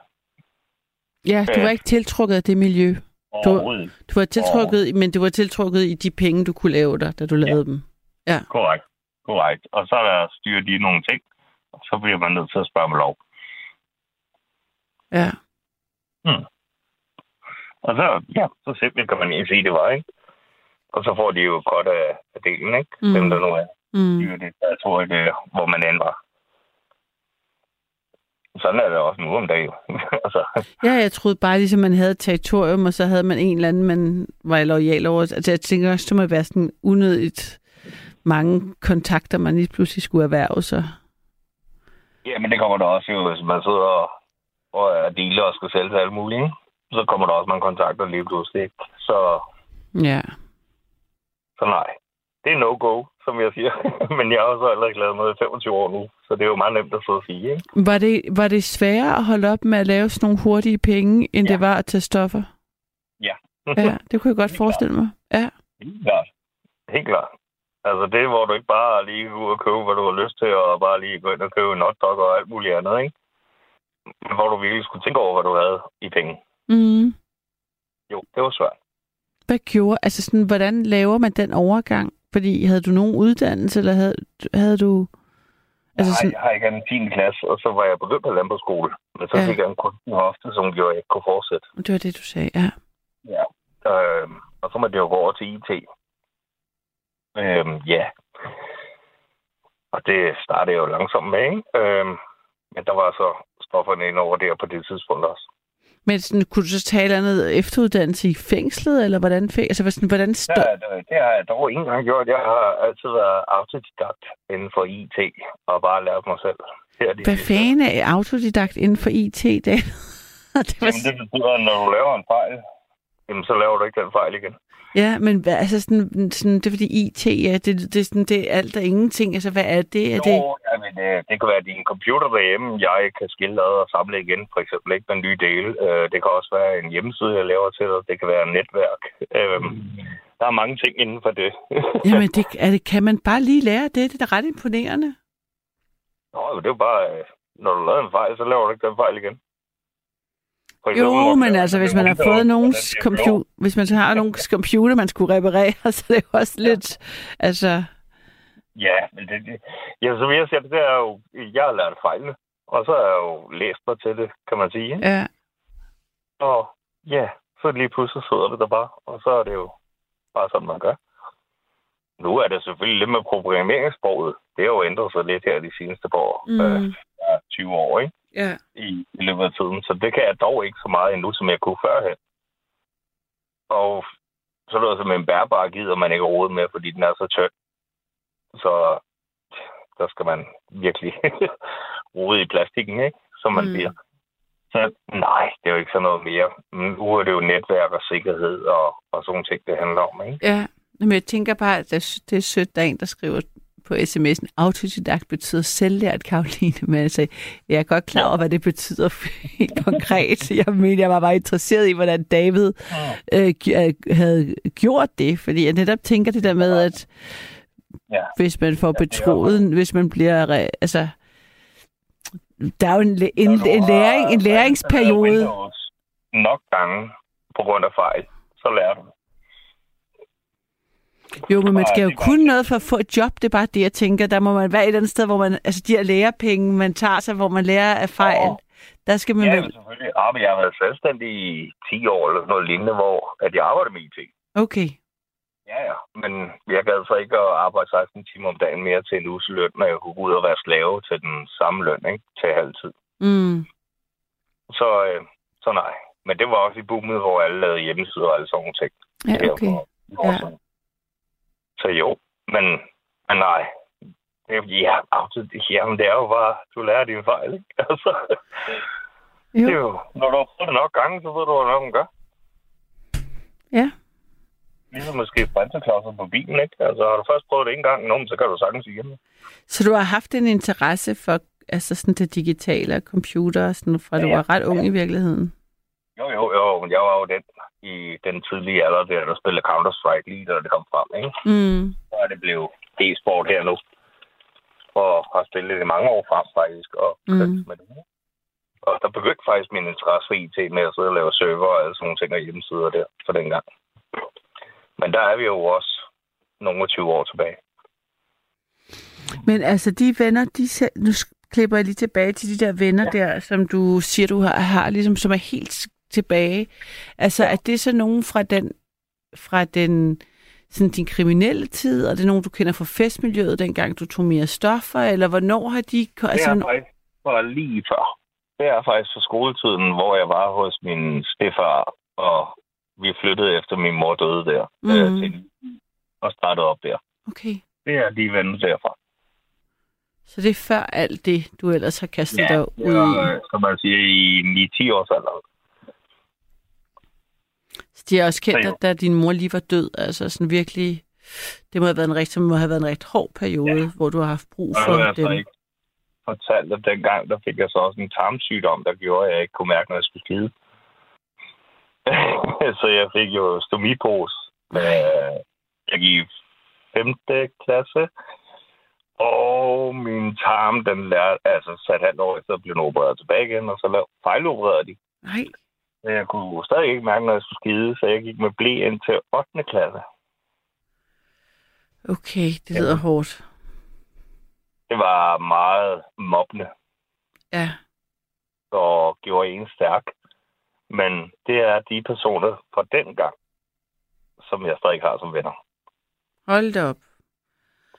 B: Ja, du var ikke tiltrukket af det miljø.
C: Ikke.
B: Du var tiltrukket, men du var tiltrukket i de penge, du kunne lave dig, da du lavede dem.
C: Korrekt. Korrekt. Og så er der styret de nogle ting, og så bliver man nødt til at spørge om lov.
B: Ja.
C: Og så, ja, så simpelt kan man ikke sige, det var, ikke? Og så får de jo godt af, af delen, ikke?
B: Mm.
C: Dem, der nu er
B: Mm.
C: styrer det territoriet, øh, hvor man end var. Sådan er det også nu om dagen. altså,
B: Ja, jeg troede bare, ligesom man havde et territorium, og så havde man en eller anden, man var lojal over. Altså, jeg tænker også, det må være sådan unødigt mange kontakter, man lige pludselig skulle erhverve sig.
C: ja, men det kommer der også jo, hvis man sidder og, og er dealer og skal sælge til alt muligt, ikke? så kommer der også mange kontakter lige pludselig. Ikke? Så,
B: Ja.
C: så nej, det er no-go, som jeg siger. men jeg har også allerede lavet noget i 25 år nu, så det er jo meget nemt at sidde og sige. Ikke?
B: Var det, var det sværere at holde op med at lave sådan nogle hurtige penge, end ja. Det var at tage stoffer?
C: Ja.
B: Ja, det kunne jeg godt
C: Helt
B: forestille mig. Ja.
C: Helt klart. Helt klart. Altså det, hvor du ikke bare lige går ud og købe, hvad du har lyst til, og bare lige gå ind og købe en hotdog og alt muligt andet, ikke? Men Hvor du virkelig skulle tænke over, hvad du havde i penge.
B: Mm.
C: Jo, det var svært.
B: Hvad gjorde, altså sådan, hvordan laver man den overgang? Fordi havde du nogen uddannelse, eller havde, havde du... Altså sådan,
C: jeg har ikke andet 10. klasse, og så var jeg begyndt på landbrugsskole. Men så
B: Ja.
C: fik jeg en kunstner hofte, som gjorde, at jeg ikke kunne fortsætte.
B: det var det, du sagde, ja.
C: Ja. Øh, og så måtte jeg jo gå over til IT. Øh, ja. Og det startede jeg jo langsomt med, ikke? Øh, men der var så stofferne ind over der på det tidspunkt også.
B: Men sådan, kunne du så tage andet efteruddannelse i fængslet, eller hvordan, altså, hvordan, hvordan
C: Ja,
B: stå-
C: det, det har jeg dog ikke engang gjort. Jeg har altid været autodidakt inden for IT, og bare lært mig selv. Her de
B: Hvad fanden er autodidakt inden for IT, Dan? det var,
C: Jamen, det betyder, at når du laver en fejl, jamen, så laver du ikke den fejl igen.
B: Ja, men hvad, altså sådan, sådan, det er fordi IT, ja, det, det, er sådan, det er alt og ingenting. Altså, hvad er det? Er det?
C: Jo, jamen, det, det kan være din computer derhjemme, jeg kan skille ad og samle igen, for eksempel ikke med nye dele. Øh, det kan også være en hjemmeside, jeg laver til dig. Det kan være et netværk. Øh, der er mange ting inden for det.
B: Jamen, det, er det, kan man bare lige lære det? Det er da ret imponerende.
C: Nå, det er jo bare, øh, når du laver en fejl, så laver du ikke den fejl igen.
B: Jo, men altså, hvis man har fået
C: og
B: nogens computer, hvis man så har nogens computer, man skulle reparere, så er det jo også lidt, altså,
C: Ja, men det, det, ja, så vil jeg sige, det er jo, jeg har lært fejlene, og så har jeg jo læst mig til det, kan man sige. Ikke?
B: ja.
C: Og ja, så lige pludselig sidder det der bare, og så er det jo bare sådan, man gør. Nu er det selvfølgelig lidt med programmeringssproget. Det har jo ændret sig lidt her de seneste par år.
B: Mm.
C: Øh, ja, 20 år, ikke?
B: Ja.
C: I, I løbet af tiden. Så det kan jeg dog ikke så meget endnu, som jeg kunne førhen. Og så er det som en bærbar gider man ikke rode med, fordi den er så tynd. Så der skal man virkelig rode i plastikken, ikke? Som man
B: Mm.
C: bliver. Så nej, det er jo ikke sådan noget mere. Nu er det jo netværk og sikkerhed og, og sådan ting, det handler om, ikke?
B: Ja, men jeg tænker bare, at det er- det er sødt, der er en, der skriver på sms'en, autodidakt betyder selvlært, Karoline. Men altså, jeg er godt klar over, hvad det betyder helt konkret. Jeg mener, jeg var bare interesseret i, hvordan David øh, øh, havde gjort det. Fordi jeg netop tænker det der med, at hvis man får
C: er
B: betroet, hvis man bliver... Altså, der er jo en, en, en, læring, en læringsperiode.
C: Nok gange på grund af fejl, så lærer du.
B: Jo, men man
C: bare-
B: skal jo
C: bare
B: kunne
C: det.
B: noget for at få et job. Det er bare det, jeg tænker. Der må man være et eller andet sted, hvor man... Altså, de her lærepenge, man tager sig, hvor man lærer af fejl.
C: Åh.
B: Der skal man
C: Ja,
B: vel...
C: selvfølgelig. Ah, men jeg har været selvstændig i 10 år eller noget lignende, hvor at jeg arbejder med IT.
B: Okay.
C: Ja, ja. Men jeg gad så ikke at arbejde 16 timer om dagen mere til en uges løn, når jeg kunne gå ud og være slave til den samme løn, ikke? Til halv tid.
B: Mm.
C: Så, øh, så nej. Men det var også i boomet, hvor alle lavede hjemmesider og alle sådan nogle ting.
B: Ja, okay.
C: for- for
B: Ja.
C: Så jo, men, men nej. Det- Ja, auto- jamen det er jo bare, du lærer dine fejl, ikke? Altså,
B: Jo.
C: det er jo, når du har prøvet det nok gange, så ved du, hvad man gør.
B: Ja.
C: Ligesom måske bremseklodser på bilen, ikke? Altså, har du først prøvet det en gang, nå, men så kan du sagtens igen.
B: Så du har haft en interesse for altså sådan det digitale og computer, sådan fra du
C: Ja,
B: var ret ung
C: ja.
B: i virkeligheden?
C: Jo, jo, jo, men jeg var jo den i den tidlige alder, der, der spillede Counter-Strike lige, da det kom frem, ikke?
B: Mm.
C: Så er det blevet e-sport her nu. Og har spillet det i mange år frem, faktisk, og
B: Mm.
C: med det. Og der begyndte faktisk min interesse for IT med at sidde og lave server og alle sådan nogle ting og hjemmesider der for den gang. Men der er vi jo også nogle og 20 år tilbage.
B: Men altså, de venner, de selv, nu klipper jeg lige tilbage til de der venner ja. der, som du siger, du har, har ligesom, som er helt tilbage. Altså, ja. er det så nogen fra den, fra den, sådan din kriminelle tid, og det er nogen, du kender fra festmiljøet, dengang du tog mere stoffer, eller hvornår har de... ko-
C: Det
B: Altså,
C: er
B: hvornår,
C: faktisk for lige før. Det er faktisk for skoletiden, hvor jeg var hos min stefar, og vi flyttede efter min mor døde der. Mm. Øh, til, og startede op der.
B: Okay.
C: Det er lige vendt derfra.
B: Så det er før alt det, du ellers har kastet dig
C: det
B: ud i.
C: øh, som man siger, i 9-10 års alder.
B: Så de har også kendt dig, da din mor lige var død. Altså sådan virkelig... Det må have været en rigtig, må have været en rigtig hård periode, ja. hvor du har haft brug for
C: jeg
B: dem.
C: så ikke fortalt, at dengang, der fik jeg så også en tarmsygdom, der gjorde, at jeg ikke kunne mærke, når jeg skulle skide. så jeg fik jo stomipos. Øh, jeg gik i 5. klasse, og min tarm, den lærte, altså sat halvt år efter, blev den opereret tilbage igen, og så fejlopererede de.
B: Nej.
C: Men jeg kunne stadig ikke mærke, når jeg skulle skide, så jeg gik med blæ ind til 8. klasse.
B: Okay, det lyder hårdt.
C: Det var meget mobbende.
B: Ja.
C: og gjorde en stærk. Men det er de personer fra den gang, som jeg stadig har som venner.
B: Hold da op.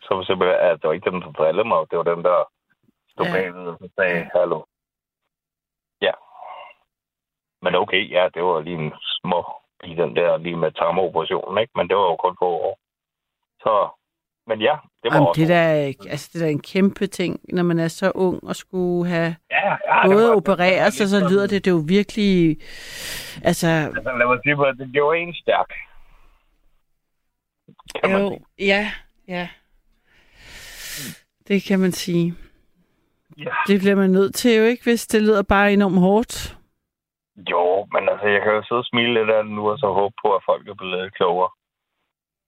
C: Som simpelthen, at det var ikke dem, der drillede mig, det var dem, der stod
B: Ja.
C: ja. bagved og sagde, hallo. Men okay, ja, det var lige en små i den der, lige med tarmoperationen, ikke? Men det var jo kun få år. Så, men ja, det var
B: Jamen,
C: også...
B: det, der, er- altså, det der er en kæmpe ting, når man er så ung og skulle have
C: ja, ja,
B: både
C: var-
B: opereres, og så
C: lidt
B: lyder det, det er jo virkelig... Altså,
C: Altså, lad mig sige, det gjorde en stærk. Kan man
B: jo,
C: sige.
B: ja, ja. Det kan man sige.
C: Ja.
B: Det bliver man nødt til jo ikke, hvis det lyder bare enormt hårdt.
C: Jo, men altså, jeg kan jo sidde og smile lidt af det nu, og så håbe på, at folk er blevet klogere.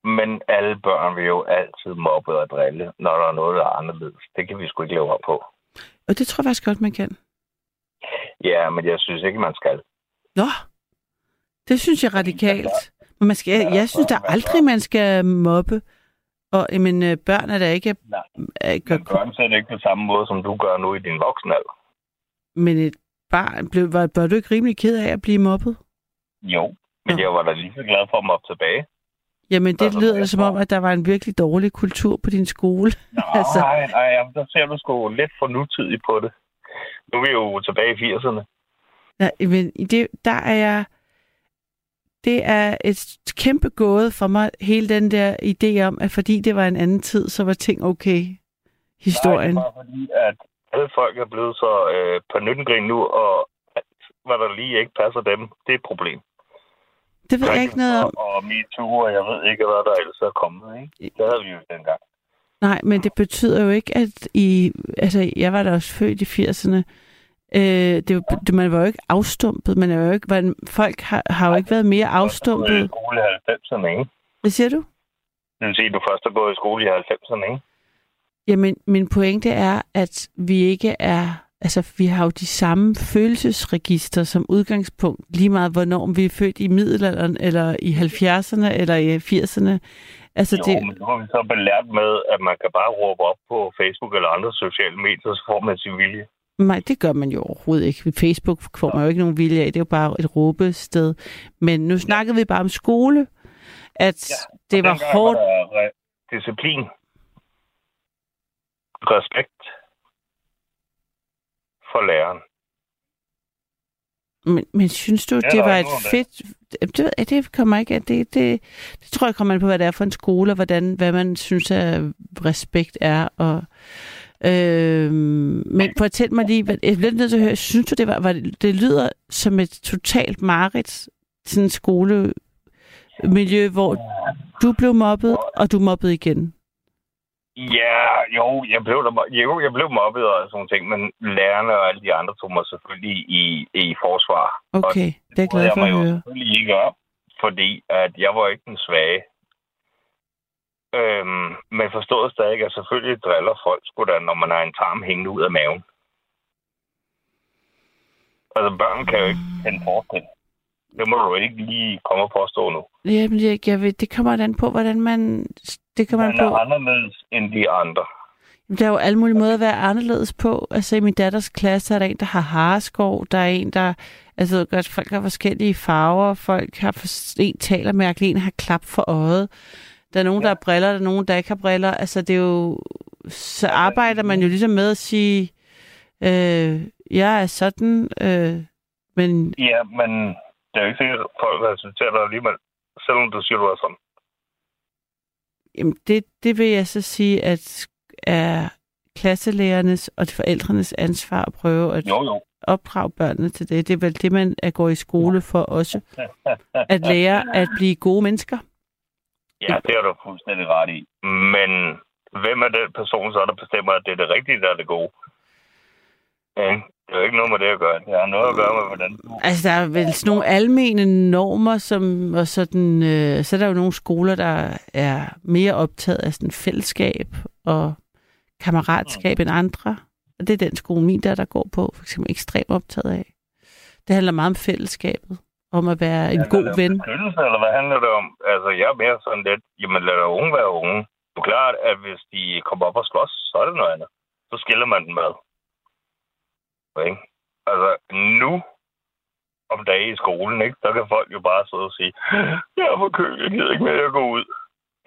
C: Men alle børn vil jo altid mobbe og drille, når der er noget, der er anderledes. Det kan vi sgu ikke leve op på.
B: Og det tror jeg faktisk godt, man kan.
C: Ja, men jeg synes ikke, man skal.
B: Nå, det synes jeg radikalt. Men man skal, jeg, jeg synes da aldrig, man skal mobbe. Og men, øh, børn er der ikke...
C: Nej.
B: Er, gør,
C: børn ser det ikke på samme måde, som du gør nu i din voksenalder.
B: men et barn, blev, var, var du ikke rimelig ked af at blive mobbet?
C: Jo, men
B: Nå.
C: jeg var da lige så glad for at mobbe tilbage.
B: Jamen, det
C: Altså,
B: lyder som om, at der var en virkelig dårlig kultur på din skole.
C: Nå,
B: Altså.
C: nej, nej, jamen, der ser du sgu lidt for nutidigt på det. Nu er vi jo tilbage i 80'erne.
B: Ja, men det, der er jeg... Det er et kæmpe gåde for mig, hele den der idé om, at fordi det var en anden tid, så var ting okay. Historien.
C: Nej, det bare fordi, at alle folk er blevet så øh, på nyttengrin nu, og alt, hvad der lige ikke passer dem, det er et problem.
B: det ved jeg ikke noget om.
C: Og MeToo, og jeg ved ikke, hvad der ellers er kommet. Ikke? Det havde vi jo dengang.
B: Nej, men det betyder jo ikke, at i... Altså, jeg var da også født i 80'erne. Øh, det, det, man var jo ikke afstumpet. Man er jo ikke, var, folk har, har jo ikke været mere
C: Du
B: afstumpet.
C: skole i 90'erne, ikke?
B: Hvad siger du?
C: Det vil sige, at du først har gået i skole i 90'erne, ikke?
B: Jamen, min pointe er, at vi ikke er... Altså, vi har jo de samme følelsesregister som udgangspunkt, lige meget hvornår vi er født i middelalderen, eller i 70'erne, eller i 80'erne. Altså,
C: Jo,
B: det,
C: men nu har vi så belært med, at man kan bare råbe op på Facebook eller andre sociale medier, så får man sin vilje.
B: nej, det gør man jo overhovedet ikke. Facebook får man jo ikke nogen vilje af. Det er jo bare et råbested. Men nu snakkede vi bare om skole, at
C: Ja,
B: det var hårdt.
C: Var disciplin. Respekt for læreren.
B: Men, men synes du,
C: Ja,
B: det var et fedt... Det, det kommer ikke... Det, det, det tror jeg kommer an på, hvad det er for en skole, og hvordan, hvad man synes, at respekt er. Og, øh, men fortæl mig lige, jeg bliver nødt til at høre, synes du, det var, var det, det lyder som et totalt mareridt, sådan en skolemiljø, hvor du blev mobbet, og du mobbede igen.
C: Ja, jo, jeg blev, der, jo, jeg blev mobbet og sådan ting, men lærerne og alle de andre tog mig selvfølgelig i, i forsvar.
B: Okay, det er jeg glad
C: jeg
B: for at høre.
C: selvfølgelig ikke op, fordi at jeg var ikke den svage. Øhm, men forstået stadig, at selvfølgelig driller folk sgu da, når man har en tarm hængende ud af maven. Altså, børn kan jo ikke kende forskel. Det må du ikke lige komme og påstå nu.
B: Jamen, jeg, jeg ved, det kommer an på, hvordan man... Det kommer an
C: Man
B: på...
C: er anderledes end de andre.
B: Der er jo alle mulige måder at være anderledes på. Altså i min datters klasse er der en, der har hareskov. Der er en, der... Altså godt, folk har forskellige farver. Folk har... For, en taler mærkeligt. En har klap for øjet. Der er nogen, der har briller. Der er nogen, der ikke har briller. Altså det er jo... Så arbejder man jo ligesom med at sige... Øh, jeg er sådan, øh, men
C: Ja, men det er jo ikke sikkert, at folk accepterer dig alligevel, selvom du siger, du er sådan.
B: Jamen, det, det vil jeg så sige, at er klasselærernes og forældrenes ansvar at prøve at
C: Jo, jo.
B: opdrage børnene til det. Det er vel det, man er går i skole for også. At lære at blive gode mennesker.
C: Ja, det er du fuldstændig ret i. Men hvem er den person så, der bestemmer, at det er det rigtige, der er det gode? Ja, det er jo ikke noget med det at gøre. Det har noget at gøre med, hvordan.
B: Altså, der er vel sådan nogle almene normer, som, og sådan, øh, så er der jo nogle skoler, der er mere optaget af sådan fællesskab og kammeratskab end andre. Og det er den skole, min der, der går på, for eksempel ekstremt optaget af. Det handler meget om fællesskabet, om at være en god ven.
C: Eller hvad handler det om? Altså, jeg er mere sådan lidt, jamen lad unge være unge. Det er klart, at hvis de kommer op og slås, så er det noget andet. Så skiller man den med. Ikke? Altså, nu om dagen i skolen, ikke, der kan folk jo bare sidde og sige, jeg er for køl, jeg gider ikke mere at gå ud.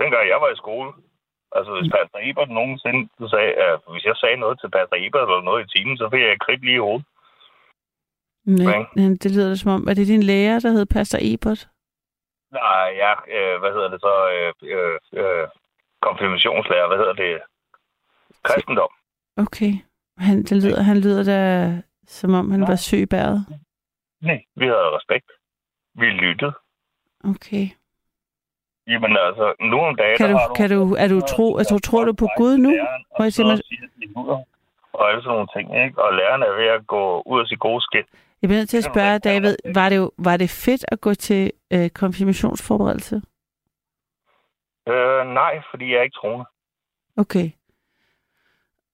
C: Dengang jeg var i skole, altså hvis Pastor Ebert nogensinde sagde, at hvis jeg sagde noget til Pastor Ebert eller noget i timen, så fik jeg kridt lige i hovedet.
B: Nej, men det lyder det som om, er det din lærer, der hed Pastor Ebert?
C: Nej, ja, øh, hvad hedder det så? Øh, øh, øh, konfirmationslærer, hvad hedder det? Kristendom.
B: Okay. Han, det lyder, han lyder da, som om han var syg i bæret.
C: Nej, vi havde respekt. Vi lyttede.
B: Okay.
C: Jamen altså, nu om dagen...
B: Kan du,
C: har
B: kan du, er du tro, altså, tror du på Gud nu? Må jeg
C: sige,
B: simpelthen-
C: og alle sådan nogle ting, ikke? Og lærerne er ved at gå ud af sit gode skidt.
B: Jeg bliver nødt til at spørge, David, var det, jo- var det fedt at gå til øh, konfirmationsforberedelse?
C: Øh, nej, fordi jeg er ikke troende.
B: Okay.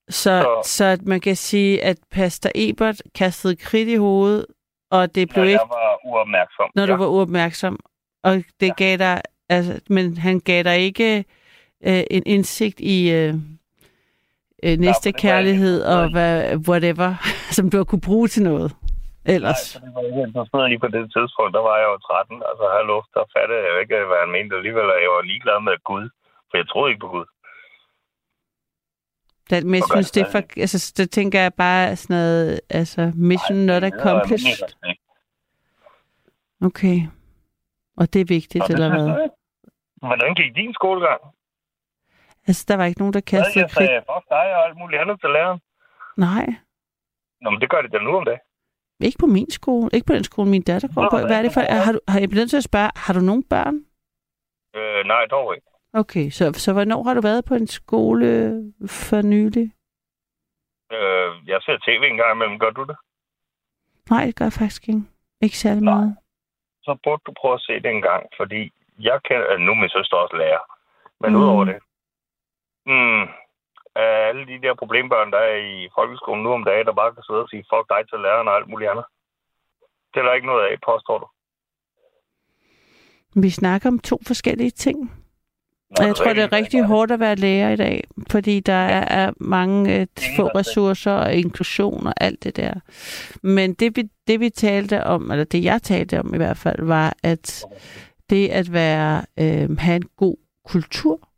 B: Så,
C: Så-
B: så at man kan sige, at Pastor Ebert kastede kridt i hovedet, og det blev
C: Når
B: ikke,
C: jeg var uopmærksom.
B: når du
C: ja.
B: var uopmærksom. Og det
C: Ja.
B: gav dig, altså, men han gav dig ikke øh, en indsigt i øh, øh, næste
C: var
B: kærlighed og hvad, whatever, som du har kunne bruge til noget
C: Nej,
B: ellers.
C: så det var ikke interesseret i på det tidspunkt. Der var jeg jo 13. Altså, hallo, der fattede jeg jo ikke, hvad han mente alligevel. Jeg var ligeglad med Gud. For jeg troede ikke på Gud.
B: Det, men jeg synes, det er for, altså, det tænker jeg bare sådan noget, altså, mission not
C: Det er
B: accomplished. Okay. Og det er vigtigt,
C: det
B: eller hvad?
C: Hvordan gik din skolegang?
B: Altså, der var ikke nogen, der kastede
C: jeg sagde, fuck dig og alt muligt andet til læreren.
B: Nej,
C: Nå, men det gør det da nu om det.
B: ikke på min skole. Ikke på den skole, min datter går
C: Nå,
B: på. Hvad er det for? Har du, har jeg blevet nødt til at spørge, har du nogen børn?
C: Øh, nej, dog ikke.
B: Okay, så, så hvornår har du været på en skole for nylig?
C: Øh, jeg ser tv en gang imellem. Gør du det?
B: Nej, det gør jeg faktisk ikke. Ikke særlig
C: Nej.
B: meget.
C: Så burde du prøve at se det en gang, fordi jeg kan... Altså, nu er min søster også lærer. Men
B: Mm.
C: udover det... Mm, af alle de der problembørn, der er i folkeskolen nu om dagen, der bare kan sidde og sige, fuck dig til læreren og alt muligt andet. Det er der ikke noget af, påstår du.
B: Vi snakker om to forskellige ting. Jeg tror, det er rigtig hårdt at være lærer i dag, fordi der er, er mange øh, få ressourcer og inklusion og alt det der. Men det vi, det, vi talte om, eller det jeg talte om i hvert fald, var, at det at være, øh, have en god kultur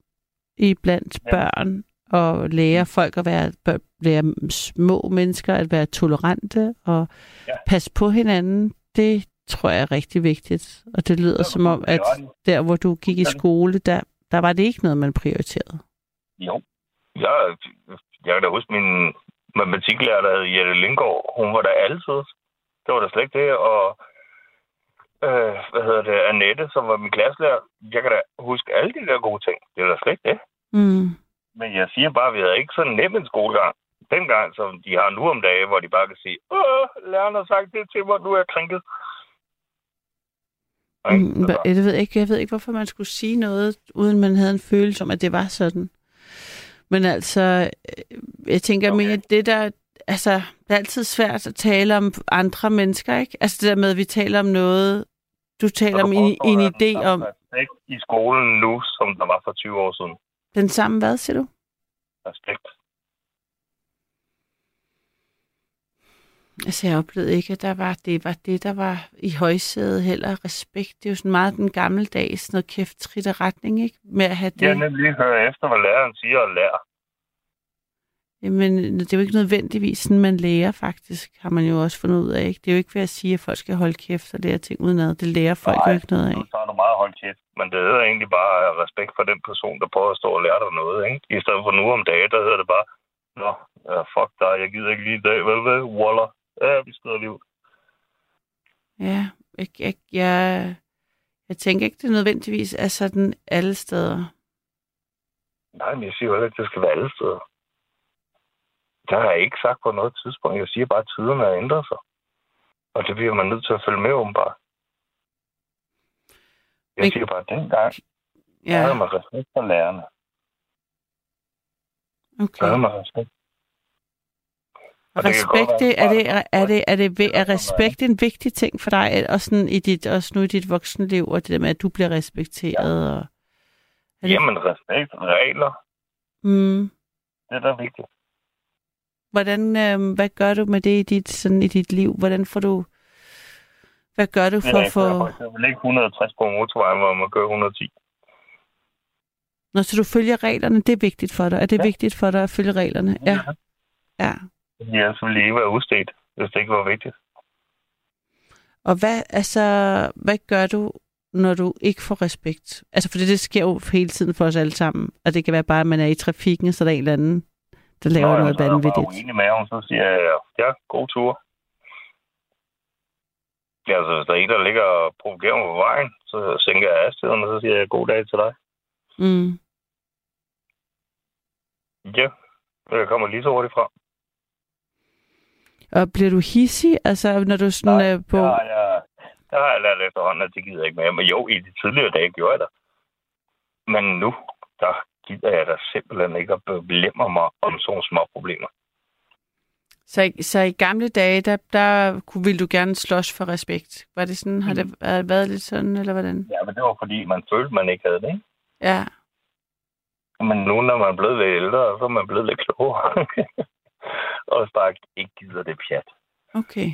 B: i blandt børn og lære folk at være, lære små mennesker at være tolerante og
C: Ja.
B: passe på hinanden, det tror jeg er rigtig vigtigt. Og det lyder som om, at der, hvor du gik i skole, der, der var det ikke noget, man prioriterede.
C: Jo. Jeg, jeg kan da huske min matematiklærer, der hed Jette Lindgaard. Hun var der altid. Det var da slet ikke det. Og øh, hvad hedder det, Annette, som var min klasselærer. Jeg kan da huske alle de der gode ting. Det er da slet ikke det.
B: Mm.
C: Men jeg siger bare, at vi havde ikke så nem en skolegang. Dengang, som de har nu om dagen, hvor de bare kan sige, Åh, læreren har sagt det til mig, nu er jeg krænket. Ikke?
B: Mm,
C: Altså,
B: jeg ved ikke, jeg ved ikke, hvorfor man skulle sige noget, uden man havde en følelse om, at det var sådan. Men altså, øh, jeg tænker
C: Okay.
B: mere, det der, altså, det er altid svært at tale om andre mennesker, ikke? Altså det der med, at vi taler om noget, du taler om en, en idé om
C: Respekt i skolen nu, som der var for 20 år siden.
B: den samme, hvad siger du?
C: Respekt.
B: Altså, jeg oplevede ikke, at der var, det var det, der var i højsædet heller respekt. Det er jo sådan meget den gammeldags, noget kæft, trit og retning, ikke? Med at have det.
C: Jeg nemlig høre efter, hvad læreren siger og lære.
B: Jamen, det er jo ikke nødvendigvis sådan, man lærer faktisk, har man jo også fundet ud af. Ikke? Det er jo ikke ved at sige, at folk skal holde kæft og lære ting udenad. Det lærer folk
C: Nej,
B: jo ikke noget af.
C: Nu tager du meget holdt kæft, men det hedder egentlig bare respekt for den person, der prøver at stå og lære dig noget. Ikke? I stedet for nu om dagen, der hedder det bare, Nå, uh, fuck dig, jeg gider ikke lige i dag, vel, vel, Waller. Ja, vi skrider ud.
B: Ja, jeg, jeg, jeg, jeg tænker ikke, det nødvendigvis er sådan alle steder.
C: Nej, men jeg siger jo ikke, at det skal være alle steder. Det har jeg ikke sagt på noget tidspunkt. Jeg siger bare, at tiderne har ændret sig. Og det bliver man nødt til at følge med bare. Jeg
B: Men-
C: siger bare, at dengang ja.
B: Ja,
C: havde man respekt for lærerne. Der
B: okay.
C: havde man respekt.
B: Og
C: Og det kan godt
B: respekt, det, er, det,
C: at-
B: er, det, er, det, er, er respekt en vigtig ting for dig, og sådan i dit, også nu i dit voksenliv, og det der med, at du bliver respekteret? Og, er det,
C: Jamen, respekt, regler,
B: mm,
C: det er da vigtigt.
B: hvordan, øh, hvad gør du med det i dit, sådan, i dit liv? Hvordan får du, hvad gør du for
C: er
B: at få...
C: for eksempel ikke 160 på motorvejen, hvor man kører 110.
B: Når så du følger reglerne, det er vigtigt for dig. Er det
C: Ja.
B: vigtigt for dig at følge reglerne? Ja, ja.
C: Jeg ville lige være udstedt, hvis det ikke var vigtigt.
B: Og hvad, altså, hvad gør du, når du ikke får respekt? Altså, for det, det sker jo hele tiden for os alle sammen. Og det kan være bare, at man er i trafikken, så der er en eller anden, der laver
C: Nå,
B: noget
C: så er jeg
B: vanvittigt.
C: uenig med ham, så siger jeg, ja, god tur. Ja, altså, hvis der er en, der ligger og provokerer mig på vejen, så sænker jeg hastigheden, og så siger jeg, god dag til dig.
B: Mm.
C: Ja, jeg kommer lige så hurtigt fra.
B: Og bliver du hissig, altså, når du sådan er på...
C: Der har jeg, der har jeg lært efterhånden, at det gider jeg ikke mere. Men jo, i de tidligere dage gjorde jeg det. Men nu, der gider jeg da simpelthen ikke at belemre mig om sådan små problemer.
B: Så, i- så i gamle dage, der, der kunne, ville du gerne slås for respekt. Var det sådan, har det
C: Mm.
B: har det været lidt sådan, eller hvordan?
C: Ja, men det var fordi, man følte, man ikke havde det, ikke?
B: Ja,
C: Men nu, når man er blevet lidt ældre, så er man blevet lidt klogere. og bare ikke gider det pjat.
B: okay.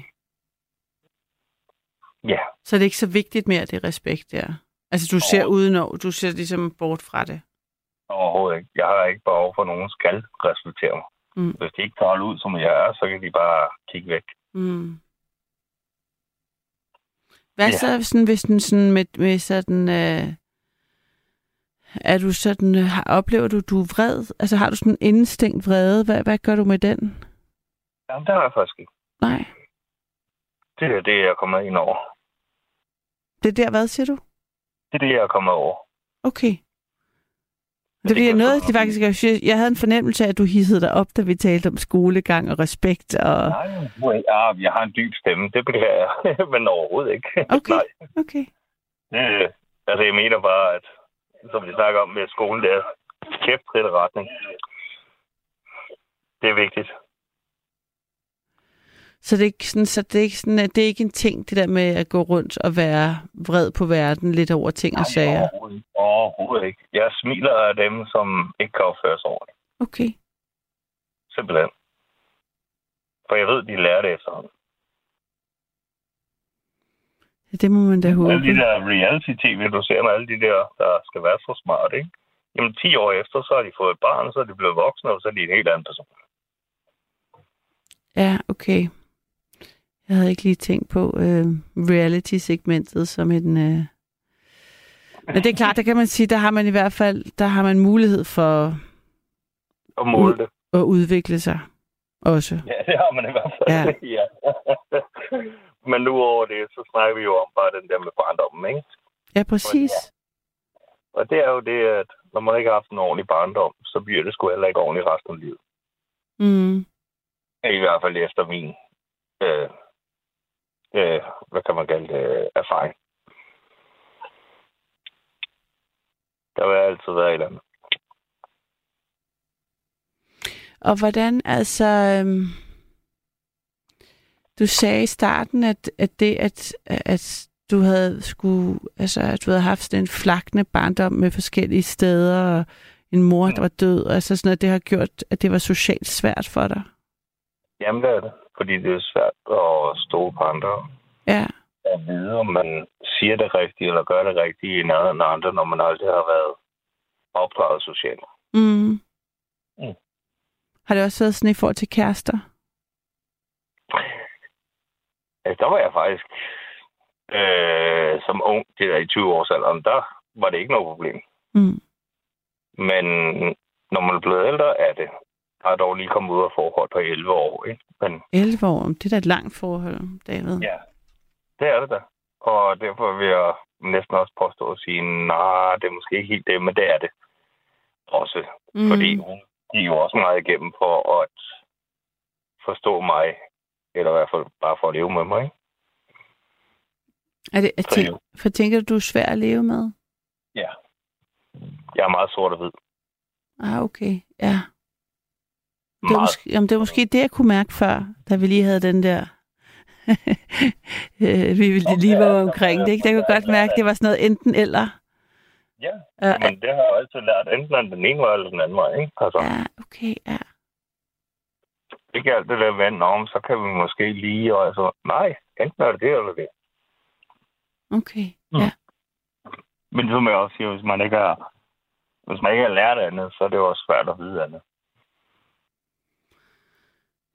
C: Ja,
B: Så er det ikke så vigtigt mere, det respekt der. Altså, du ser uden du ser ligesom bort fra det.
C: overhovedet ikke. Jeg har ikke behov for, at nogen skal respektere mig.
B: Mm.
C: Hvis de ikke tager ud, som jeg er, så kan de bare kigge væk.
B: Mm. Hvad
C: Ja.
B: så sådan, hvis den sådan med, med sådan... Øh, er du sådan... øh, har- Oplever du, du er vred? Altså, har du sådan en instinkt vrede? Hvad, hvad gør du med den?
C: Jamen, det har jeg faktisk ikke.
B: Nej.
C: Det er det, jeg er kommet ind over.
B: Det er der, hvad siger du?
C: Det er det, jeg er kommet over.
B: Okay. Det, det er
C: kan
B: noget, det faktisk, jeg, synes- jeg havde en fornemmelse af, at du hissede dig op, da vi talte om skolegang og respekt. Og...
C: Nej, ja, jeg har en dyb stemme. Det beklager jeg. Men overhovedet ikke.
B: Okay.
C: Nej.
B: Okay.
C: Det, altså, jeg mener bare, at som vi snakker om med skolen, det er kæft retning. Det er vigtigt.
B: Så det er ikke sådan, så det er ikke sådan, at det er ikke en ting, det der med at gå rundt og være vred på verden lidt over ting og sager.
C: Overhovedet, ikke. overhovedet ikke. Jeg smiler af dem, som ikke kan opføre sig ordentligt.
B: Okay.
C: Simpelthen. For jeg ved, de lærer det efterhånden.
B: Ja, det må man da håbe.
C: Alle de der reality-tv, du ser med alle de der, der skal være så smart, ikke? Jamen, 10 år efter, så har de fået et barn, så er de blevet voksne, og så er de en helt anden person.
B: Ja, okay. Jeg havde ikke lige tænkt på øh, reality-segmentet som en... Øh... Men det er klart, der kan man sige, der har man i hvert fald der har man mulighed for
C: Og måle det.
B: at udvikle sig også.
C: Ja, det har man i hvert fald.
B: Ja.
C: ja. Men nu over det, så snakker vi jo om bare den der med barndommen, ikke?
B: Ja, præcis.
C: Og det er jo det, at når man ikke har haft en ordentlig barndom, så bliver det sgu heller ikke ordentligt resten af livet.
B: Mm.
C: I hvert fald efter min, øh, øh, hvad kan man kalde det, erfaring. Der vil altid være et eller andet.
B: Og hvordan, altså... Øhm, du sagde i starten, at, at det, at, at du havde skulle, altså, at du havde haft en flakne barndom med forskellige steder, og en mor, der var død, og altså sådan, at det har gjort, at det var socialt svært for dig.
C: Jamen, det er det. Fordi det er svært at stå på andre
B: Ja,
C: at vide, om man siger det rigtige eller gør det rigtige i nærheden af andre, når man aldrig har været opdraget socialt.
B: mm.
C: Mm.
B: Har det også været sådan i forhold til kærester?
C: Altså, der var jeg faktisk øh, som ung, det der i 20-årsalderen, der var det ikke noget problem.
B: Mm.
C: Men når man er blevet ældre, er det. Der er dog lige kommet ud af forhold på 11 år, ikke? Men
B: 11 år, det er da et langt forhold, David.
C: ja, det er det da. Og derfor vil jeg næsten også påstå at sige, nej, det er måske ikke helt det, men det er det også. Mm. Fordi hun gik jo også meget igennem for at forstå mig, eller i hvert fald bare for at leve med mig. Ikke?
B: Er det, er tænk, for tænker du, du er svær at leve med?
C: Ja. Jeg er meget sort og hvid.
B: Ah, okay. Ja. Det var, måske, jamen, det var måske det, jeg kunne mærke før, da vi lige havde den der... Øh, vi ville lige var omkring det, ikke? Der kunne godt mærke, det var sådan noget enten eller.
C: Ja,
B: Uh,
C: men det har jeg altid lært, enten er det den ene vej eller den anden vej. Ikke? Altså,
B: ja, okay, ja.
C: ikke alt det der vand om, så kan vi måske lige, og altså, nej, enten er det det eller det.
B: Okay,
C: Mm.
B: ja.
C: Men som jeg også siger, hvis man ikke har, hvis man ikke har lært andet, så er det jo også svært at vide andet.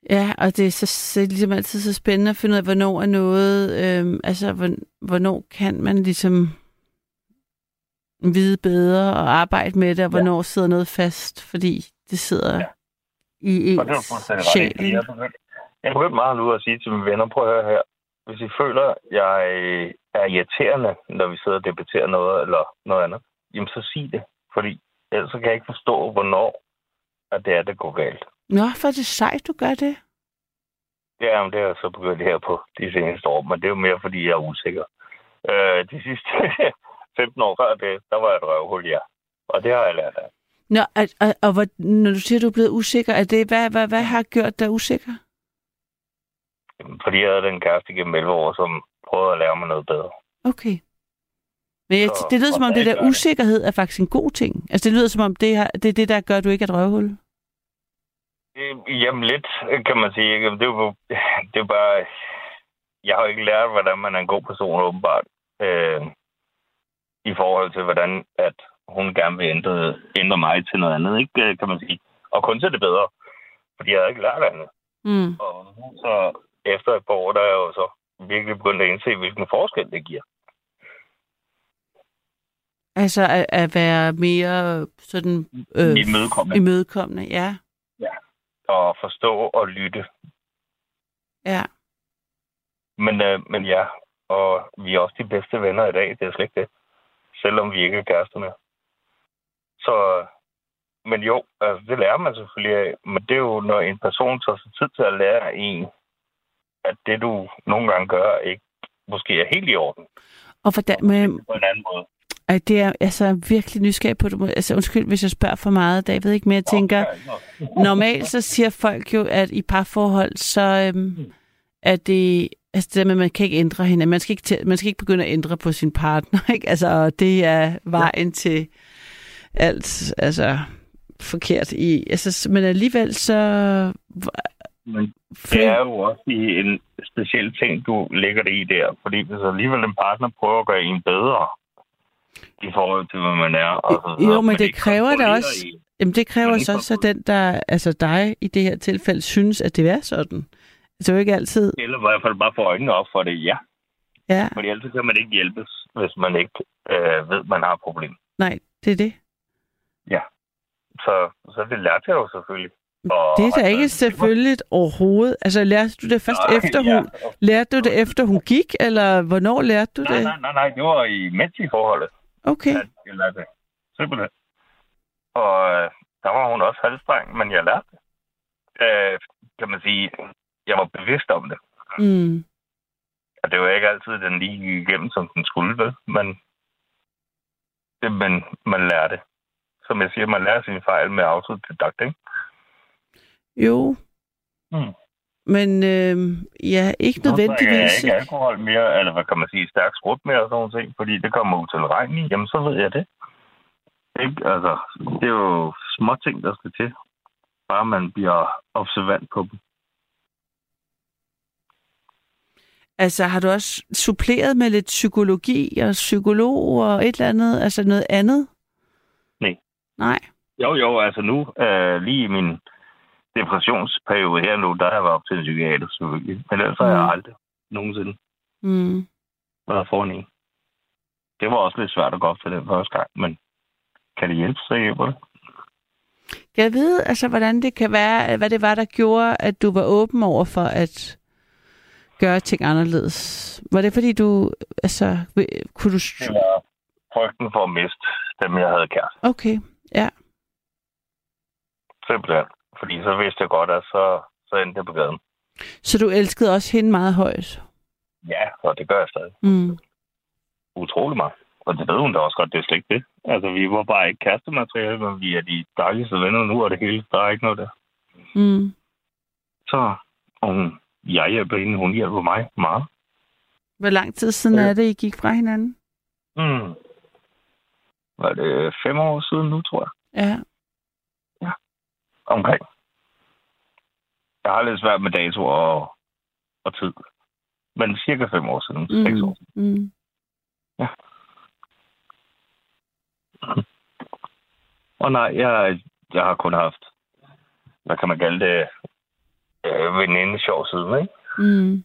B: Ja, og det er, så, så er ligesom altid så spændende at finde ud af, hvornår er noget, øhm, altså hvorn- hvornår kan man ligesom vide bedre og arbejde med det, og
C: Ja.
B: hvornår sidder noget fast, fordi det sidder
C: Ja.
B: i ens sjæl.
C: i. Jeg er begyndt, meget nu at sige til mine venner, prøv at høre her. Hvis I føler, at jeg er irriterende, når vi sidder og debatterer noget eller noget andet, jamen så sig det. Fordi ellers kan jeg ikke forstå, hvornår at det er, det går galt.
B: Nå, for det sejt, du gør det.
C: Ja, men det er jeg så begyndt her på de seneste år, men det er jo mere, fordi jeg er usikker. Øh, de sidste 15 år før det, der var jeg et røvhul, ja. Og det har jeg lært af.
B: Nå, og, og, og hvor, når du siger, du er blevet usikker, er det, hvad, hvad, hvad har gjort dig usikker?
C: Fordi jeg havde den kæreste gennem 11 år, som prøvede at lære mig noget bedre.
B: Okay. Men jeg,
C: Så-
B: det lyder som om, det der usikkerhed er faktisk en god ting. Altså, det lyder som om, det, har, det er det, der gør, at du ikke er et røvhul.
C: Jamen lidt, kan man sige. Det er jo det er bare... Jeg har ikke lært, hvordan man er en god person, åbenbart. Øh, I forhold til, hvordan at hun gerne vil ændre, ændre mig til noget andet, ikke? Øh, kan man sige. Og kun til det bedre. Fordi jeg har ikke lært andet.
B: Mm.
C: Og så efter et par år, der er jeg jo så virkelig begyndt at indse, hvilken forskel det giver.
B: Altså, at, at være mere sådan... Øh,
C: Imødekommende.
B: imødekommende, ja.
C: Og forstå og lytte.
B: Ja.
C: Men, øh, men ja, og vi er også de bedste venner i dag, det er slet ikke det. Selvom vi ikke er kærester mere. Så, men jo, altså, det lærer man selvfølgelig af. Men det er jo, når en person tager sig tid til at lære en, at det du nogle gange gør, ikke måske er helt i orden.
B: Og hvordan, men,
C: På en anden måde.
B: Ej, det er altså virkelig nysgerrig på det. Altså, undskyld, hvis jeg spørger for meget, David, ikke? Men jeg tænker, normalt så siger folk jo, at i parforhold, så øhm, er det... Altså det der med, at man kan ikke ændre hende. Man skal ikke, til, man skal ikke begynde at ændre på sin partner, ikke? Altså, og det er vejen til alt, altså forkert i. Altså, men alligevel så...
C: Men det er jo også i en speciel ting, du lægger det i der. Fordi hvis alligevel en partner prøver at gøre en bedre i forhold til, hvad man er. Og
B: Jo,
C: så,
B: men det kræver da
C: kontrollerer
B: også-
C: en.
B: Jamen, det kræver så også, at den, der, altså dig i det her tilfælde, synes, at det er sådan. Det er jo ikke altid...
C: Eller i hvert fald bare få øjnene op for det, ja.
B: Ja,
C: Fordi ellers kan man ikke hjælpes, hvis man ikke øh, ved, man har et problem.
B: nej, det er det.
C: Så, så det lærte jeg jo selvfølgelig. Og,
B: Det er da ikke selvfølgeligt overhovedet. Altså, lærte du det først
C: Nej,
B: efter
C: ja.
B: hun... Lærte du det efter hun gik, eller hvornår lærte du
C: Nej,
B: det?
C: nej, nej, nej, det var i mens i forholdet,
B: Okay.
C: at jeg lærte det. Simpelthen. Og øh, der var hun også halvstreng, men jeg lærte det. Øh, kan man sige, jeg var bevidst om det.
B: Mm.
C: Og det var ikke altid, den lige igennem, som den skulle, vel? Men, det, men man lærer det. Som jeg siger, man lærer sine fejl med autodidakt, ikke?
B: Jo.
C: Mm.
B: Men øh, ja, ikke
C: Nu drikker jeg
B: nødvendigvis.
C: ikke alkohol mere, eller hvad kan man sige, stærk sprut mere og sådan ting, fordi det kommer utilregneligt, jamen så ved jeg det. Ikke? Altså, det er jo små ting, der skal til. Bare man bliver observant på dem.
B: Altså, har du også suppleret med lidt psykologi og psykolog og et eller andet, altså noget andet?
C: Nej.
B: Nej.
C: Jo, jo, altså nu, øh, lige i min depressionsperiode her nu, der har jeg været op til en psykiater selvfølgelig. Men ellers har jeg
B: Mm.
C: aldrig nogensinde
B: Mm.
C: været foran en. Det var også lidt svært at gå op til den første gang, men kan det hjælpe, så hjælper det.
B: Kan jeg vide, altså, hvordan det kan være, hvad det var, der gjorde, at du var åben over for at gøre ting anderledes? Var det fordi du, altså, kunne du...
C: Det var frygten for at miste dem, jeg havde kæreste.
B: Okay, ja.
C: Simpelthen. Fordi så vidste jeg godt, at så, så endte jeg på gaden.
B: Så du elskede også hende meget højt?
C: Ja, og det gør jeg stadig.
B: Mm.
C: Utrolig meget. Og det ved hun da også godt, det er slet ikke det. Altså, vi var bare ikke kærestemateriale, men vi er de dejligste venner nu, og det hele, der er ikke noget der.
B: Mm.
C: Så hun, jeg hjælper hende, hun hjælper mig meget.
B: Hvor lang tid siden
C: Ja.
B: er det, I gik fra hinanden?
C: Mm. Var det fem år siden nu, tror jeg?
B: Ja.
C: Omkring. Jeg har lidt svært med datoer og, og tid. Men cirka fem år siden. Mm. Seks år
B: Mm. Mm.
C: Og nej, jeg, jeg har kun haft, hvad kan man kalde det, øh, veninde sjov siden, ikke?
B: Mm.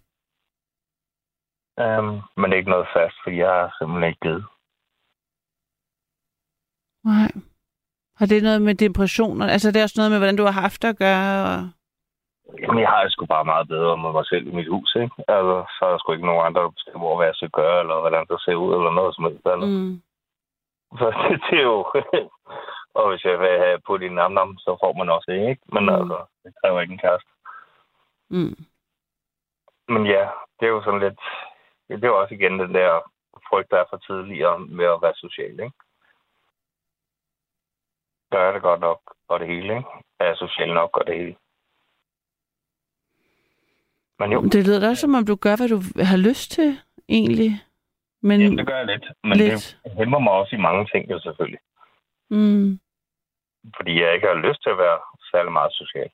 C: Um, men ikke noget fast, for jeg har simpelthen ikke givet.
B: Nej. Har det noget med depressioner? Altså, det er også noget med, hvordan du har haft at gøre? Og...
C: Jamen, jeg har det sgu bare meget bedre med mig selv i mit hus, ikke? Altså, så er der sgu ikke nogen andre, der bestemmer over, hvad jeg skal gøre, eller hvordan det ser ud, eller noget som helst andet.
B: Mm.
C: Så det, det er jo... og hvis jeg vil have på din nam, nam så får man også det, ikke? Men
B: Mm.
C: mm. altså, det kræver ikke en kæreste.
B: Mm.
C: Men ja, det er jo sådan lidt... Det er jo også igen den der frygt, der er for tidligere med at være social, ikke? Gør jeg det godt nok, og det hele, ikke? Er jeg social nok, og det hele. Men jo,
B: Det lyder da som om du gør, hvad du har lyst til, egentlig. Men
C: jamen, det gør jeg lidt. Men
B: lidt.
C: det hæmmer mig også i mange ting, jo selvfølgelig.
B: Mm.
C: Fordi jeg ikke har lyst til at være særlig meget social.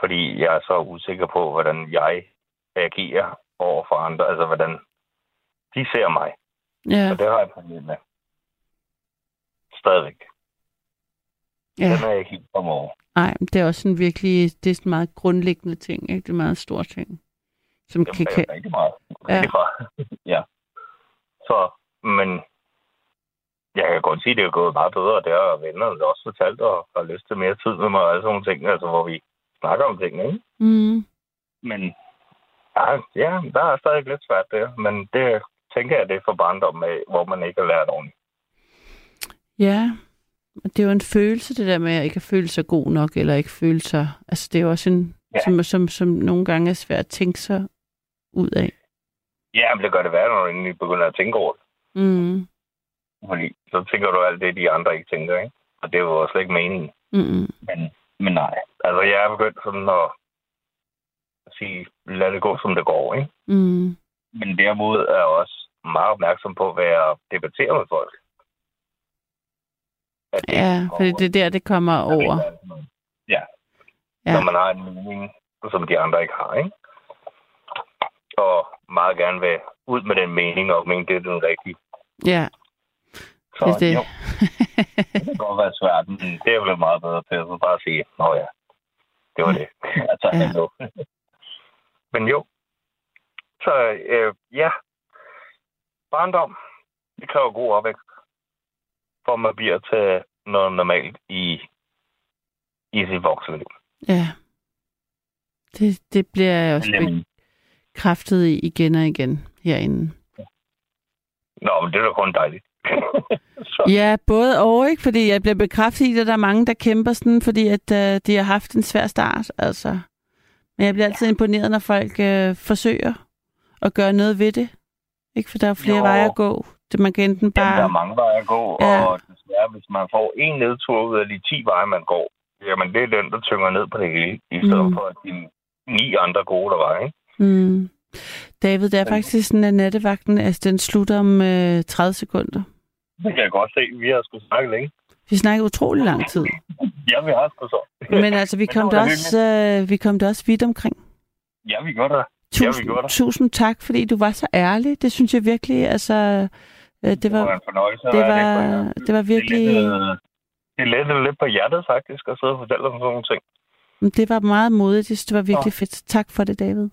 C: Fordi jeg er så usikker på, hvordan jeg reagerer over for andre. Altså, hvordan de ser mig.
B: Ja,
C: Og det har jeg et problem med. Stadigvæk.
B: ja.
C: Den er jeg ikke helt kommet over.
B: Nej, det er også en virkelig, det er sådan en meget grundlæggende ting, ikke? Det er en meget stor ting. Som
C: Dem
B: kan, kan,
C: rigtig meget.
B: Ja.
C: Rigtig meget. ja. Så, men jeg kan godt sige, at det er gået meget bedre, og det har vennerne også fortalt, og har lyst til mere tid med mig, og alle sådan nogle ting, altså, hvor vi snakker om tingene, ikke?
B: mm,
C: Men ja, ja, der er stadig lidt svært der, men det tænker jeg, det er for barndom med, hvor man ikke har lært ordentligt.
B: Ja, det er jo en følelse, det der med at ikke føle sig god nok, eller ikke føle sig... Altså, det er jo også en, ja. Som, som, som nogle gange er svært at tænke sig ud af.
C: Ja, men det gør det værre, når du begynder at tænke over det.
B: Mm,
C: Fordi så tænker du alt det, de andre ikke tænker, ikke? Og det jo slet ikke meningen.
B: mm,
C: Men, men nej. Altså, jeg er begyndt sådan at sige, lad det gå, som det går, ikke?
B: mm,
C: Men derimod er jeg også meget opmærksom på, hvad jeg debatterer med folk. At det
B: ja, for det er der, det kommer over.
C: Ja.
B: Ja.
C: Når man har en mening, som de andre ikke har, ikke? Og meget gerne vil ud med den mening, og mene, det er den rigtige.
B: Ja,
C: Så
B: det er det.
C: jo, det kan godt være svært, men det er blevet meget bedre til at bare sige, nå ja, det var det. altså,
B: Ja.
C: ja. Men jo. Så øh, ja, barndom, det kræver god opvækst, for man bliver til noget normalt i, i sit voksenliv.
B: ja. Det, det bliver jeg også
C: Jamen,
B: bekræftet i igen og igen herinde.
C: Nå, men det er da kun dejligt.
B: Ja, både og, ikke? Fordi jeg bliver bekræftet i, at der er mange, der kæmper sådan, fordi at uh, de har haft en svær start, altså. Men jeg bliver altid imponeret, når folk uh, forsøger at gøre noget ved det. Ikke? For der er flere
C: Jo.
B: veje at gå. Det man kan enten
C: Jamen, der er
B: bare...
C: mange veje at gå,
B: Ja.
C: og desværre, hvis man får en nedtur ud af de 10 veje, man går, jamen det er den, der tynger ned på det hele, i stedet
B: Mm.
C: for de ni andre gode, der var, ikke?
B: Mm. David, det er faktisk sådan, at nattevagten, altså den slutter om uh, 30 sekunder.
C: Det kan jeg godt se. Vi har sgu snakket længe.
B: Vi snakker utrolig lang tid.
C: Ja, vi har sgu så.
B: Men altså, vi
C: Men
B: kom da også, uh, vi kom da også vidt omkring.
C: ja, vi gør det. Ja, vi
B: Tusind,
C: gjorde det.
B: tusind tak, fordi du var så ærlig. Det synes jeg virkelig, altså... øh, Det
C: Det var
B: var,
C: en fornøjelse.
B: det var, det var virkelig...
C: Det er lidt, øh, det letter lidt på hjertet faktisk, at sidde og fortælle om sådan nogle ting.
B: Det var meget modigt. Jeg synes, det var virkelig fedt. Tak for det, David.